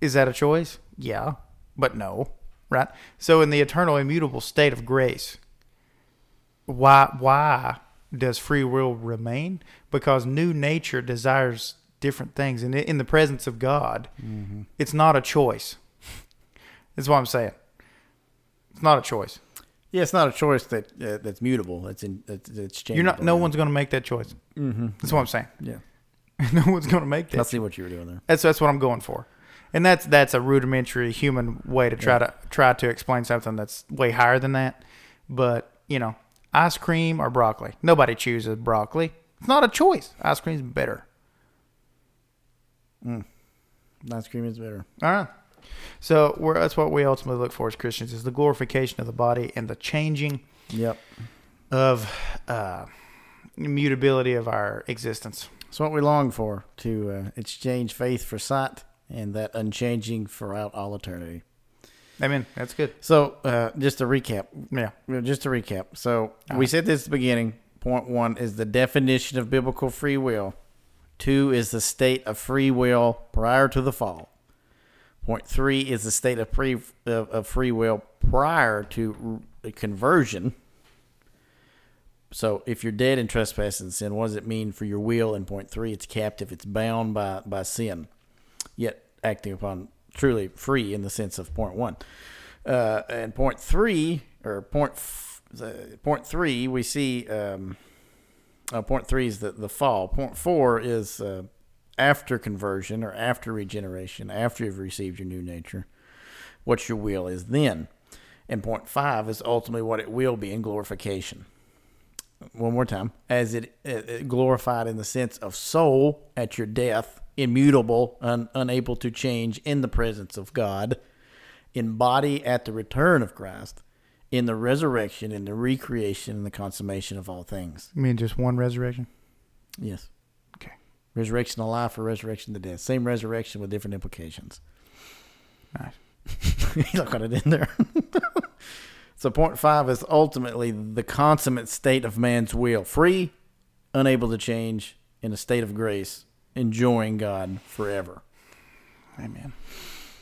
is that a choice? Yeah, but no, right? So, in the eternal, immutable state of grace, why why does free will remain? Because new nature desires different things, and in the presence of God, it's not a choice. That's what I'm saying. It's not a choice. Yeah, it's not a choice that uh, that's mutable. It's in it's, it's changeable. You're not. No one's going to make that choice. Mm-hmm. That's what I'm saying. Yeah, no one's going to make that. I see what you were doing there. That's that's what I'm going for, and that's that's a rudimentary human way to try to try to explain something that's way higher than that. But you know, ice cream or broccoli. Nobody chooses broccoli. It's not a choice. Ice cream's better. Ice cream is better. All right. So we're, that's what we ultimately look for as Christians is the glorification of the body and the changing Yep. of uh, immutability of our existence. It's what we long for to uh, exchange faith for sight and that unchanging throughout all eternity. Amen. That's good. So, uh, just to recap, Yeah. Just to recap. So we said this at the beginning. Point one is the definition of biblical free will. Two is the state of free will prior to the fall. Point three is the state of free of, of free will prior to conversion. So if you're dead in trespass and sin, what does it mean for your will? In point three, it's captive. It's bound by by sin, yet acting upon truly free in the sense of point one. Uh, and point three or point f- point three, we see um, uh, point three is the the fall. Point four is uh, after conversion or after regeneration, after you've received your new nature. What your will is then, and point five is ultimately what it will be in glorification. One more time, as it, it, glorified in the sense of soul at your death, immutable, un, unable to change in the presence of God in body at the return of Christ, in the resurrection, in the recreation, and the consummation of all things. You mean just one resurrection? Yes. Resurrection of life or resurrection of the dead. Same resurrection with different implications. Nice. you look at it in there. so point five is ultimately the consummate state of man's will. Free, unable to change, in a state of grace, enjoying God forever. Amen.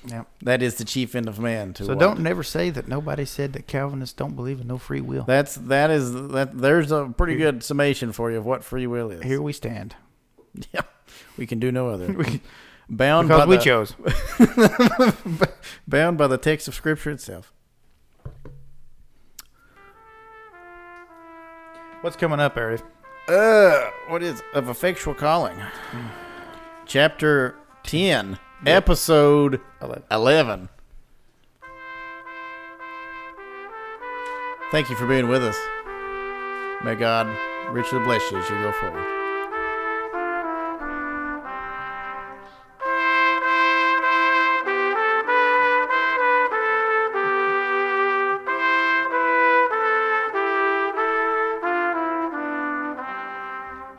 Yeah. That is the chief end of man. To So what? don't never say that nobody said that Calvinists don't believe in no free will. That's that is that. There's a pretty good summation for you of what free will is. Here we stand. Yeah, we can do no other. We- Bound because by we the, chose. bound by the text of Scripture itself. What's coming up, Ari? Uh, what is of effectual calling? Chapter ten, episode Eleven. eleven. Thank you for being with us. May God richly bless you as you go forward.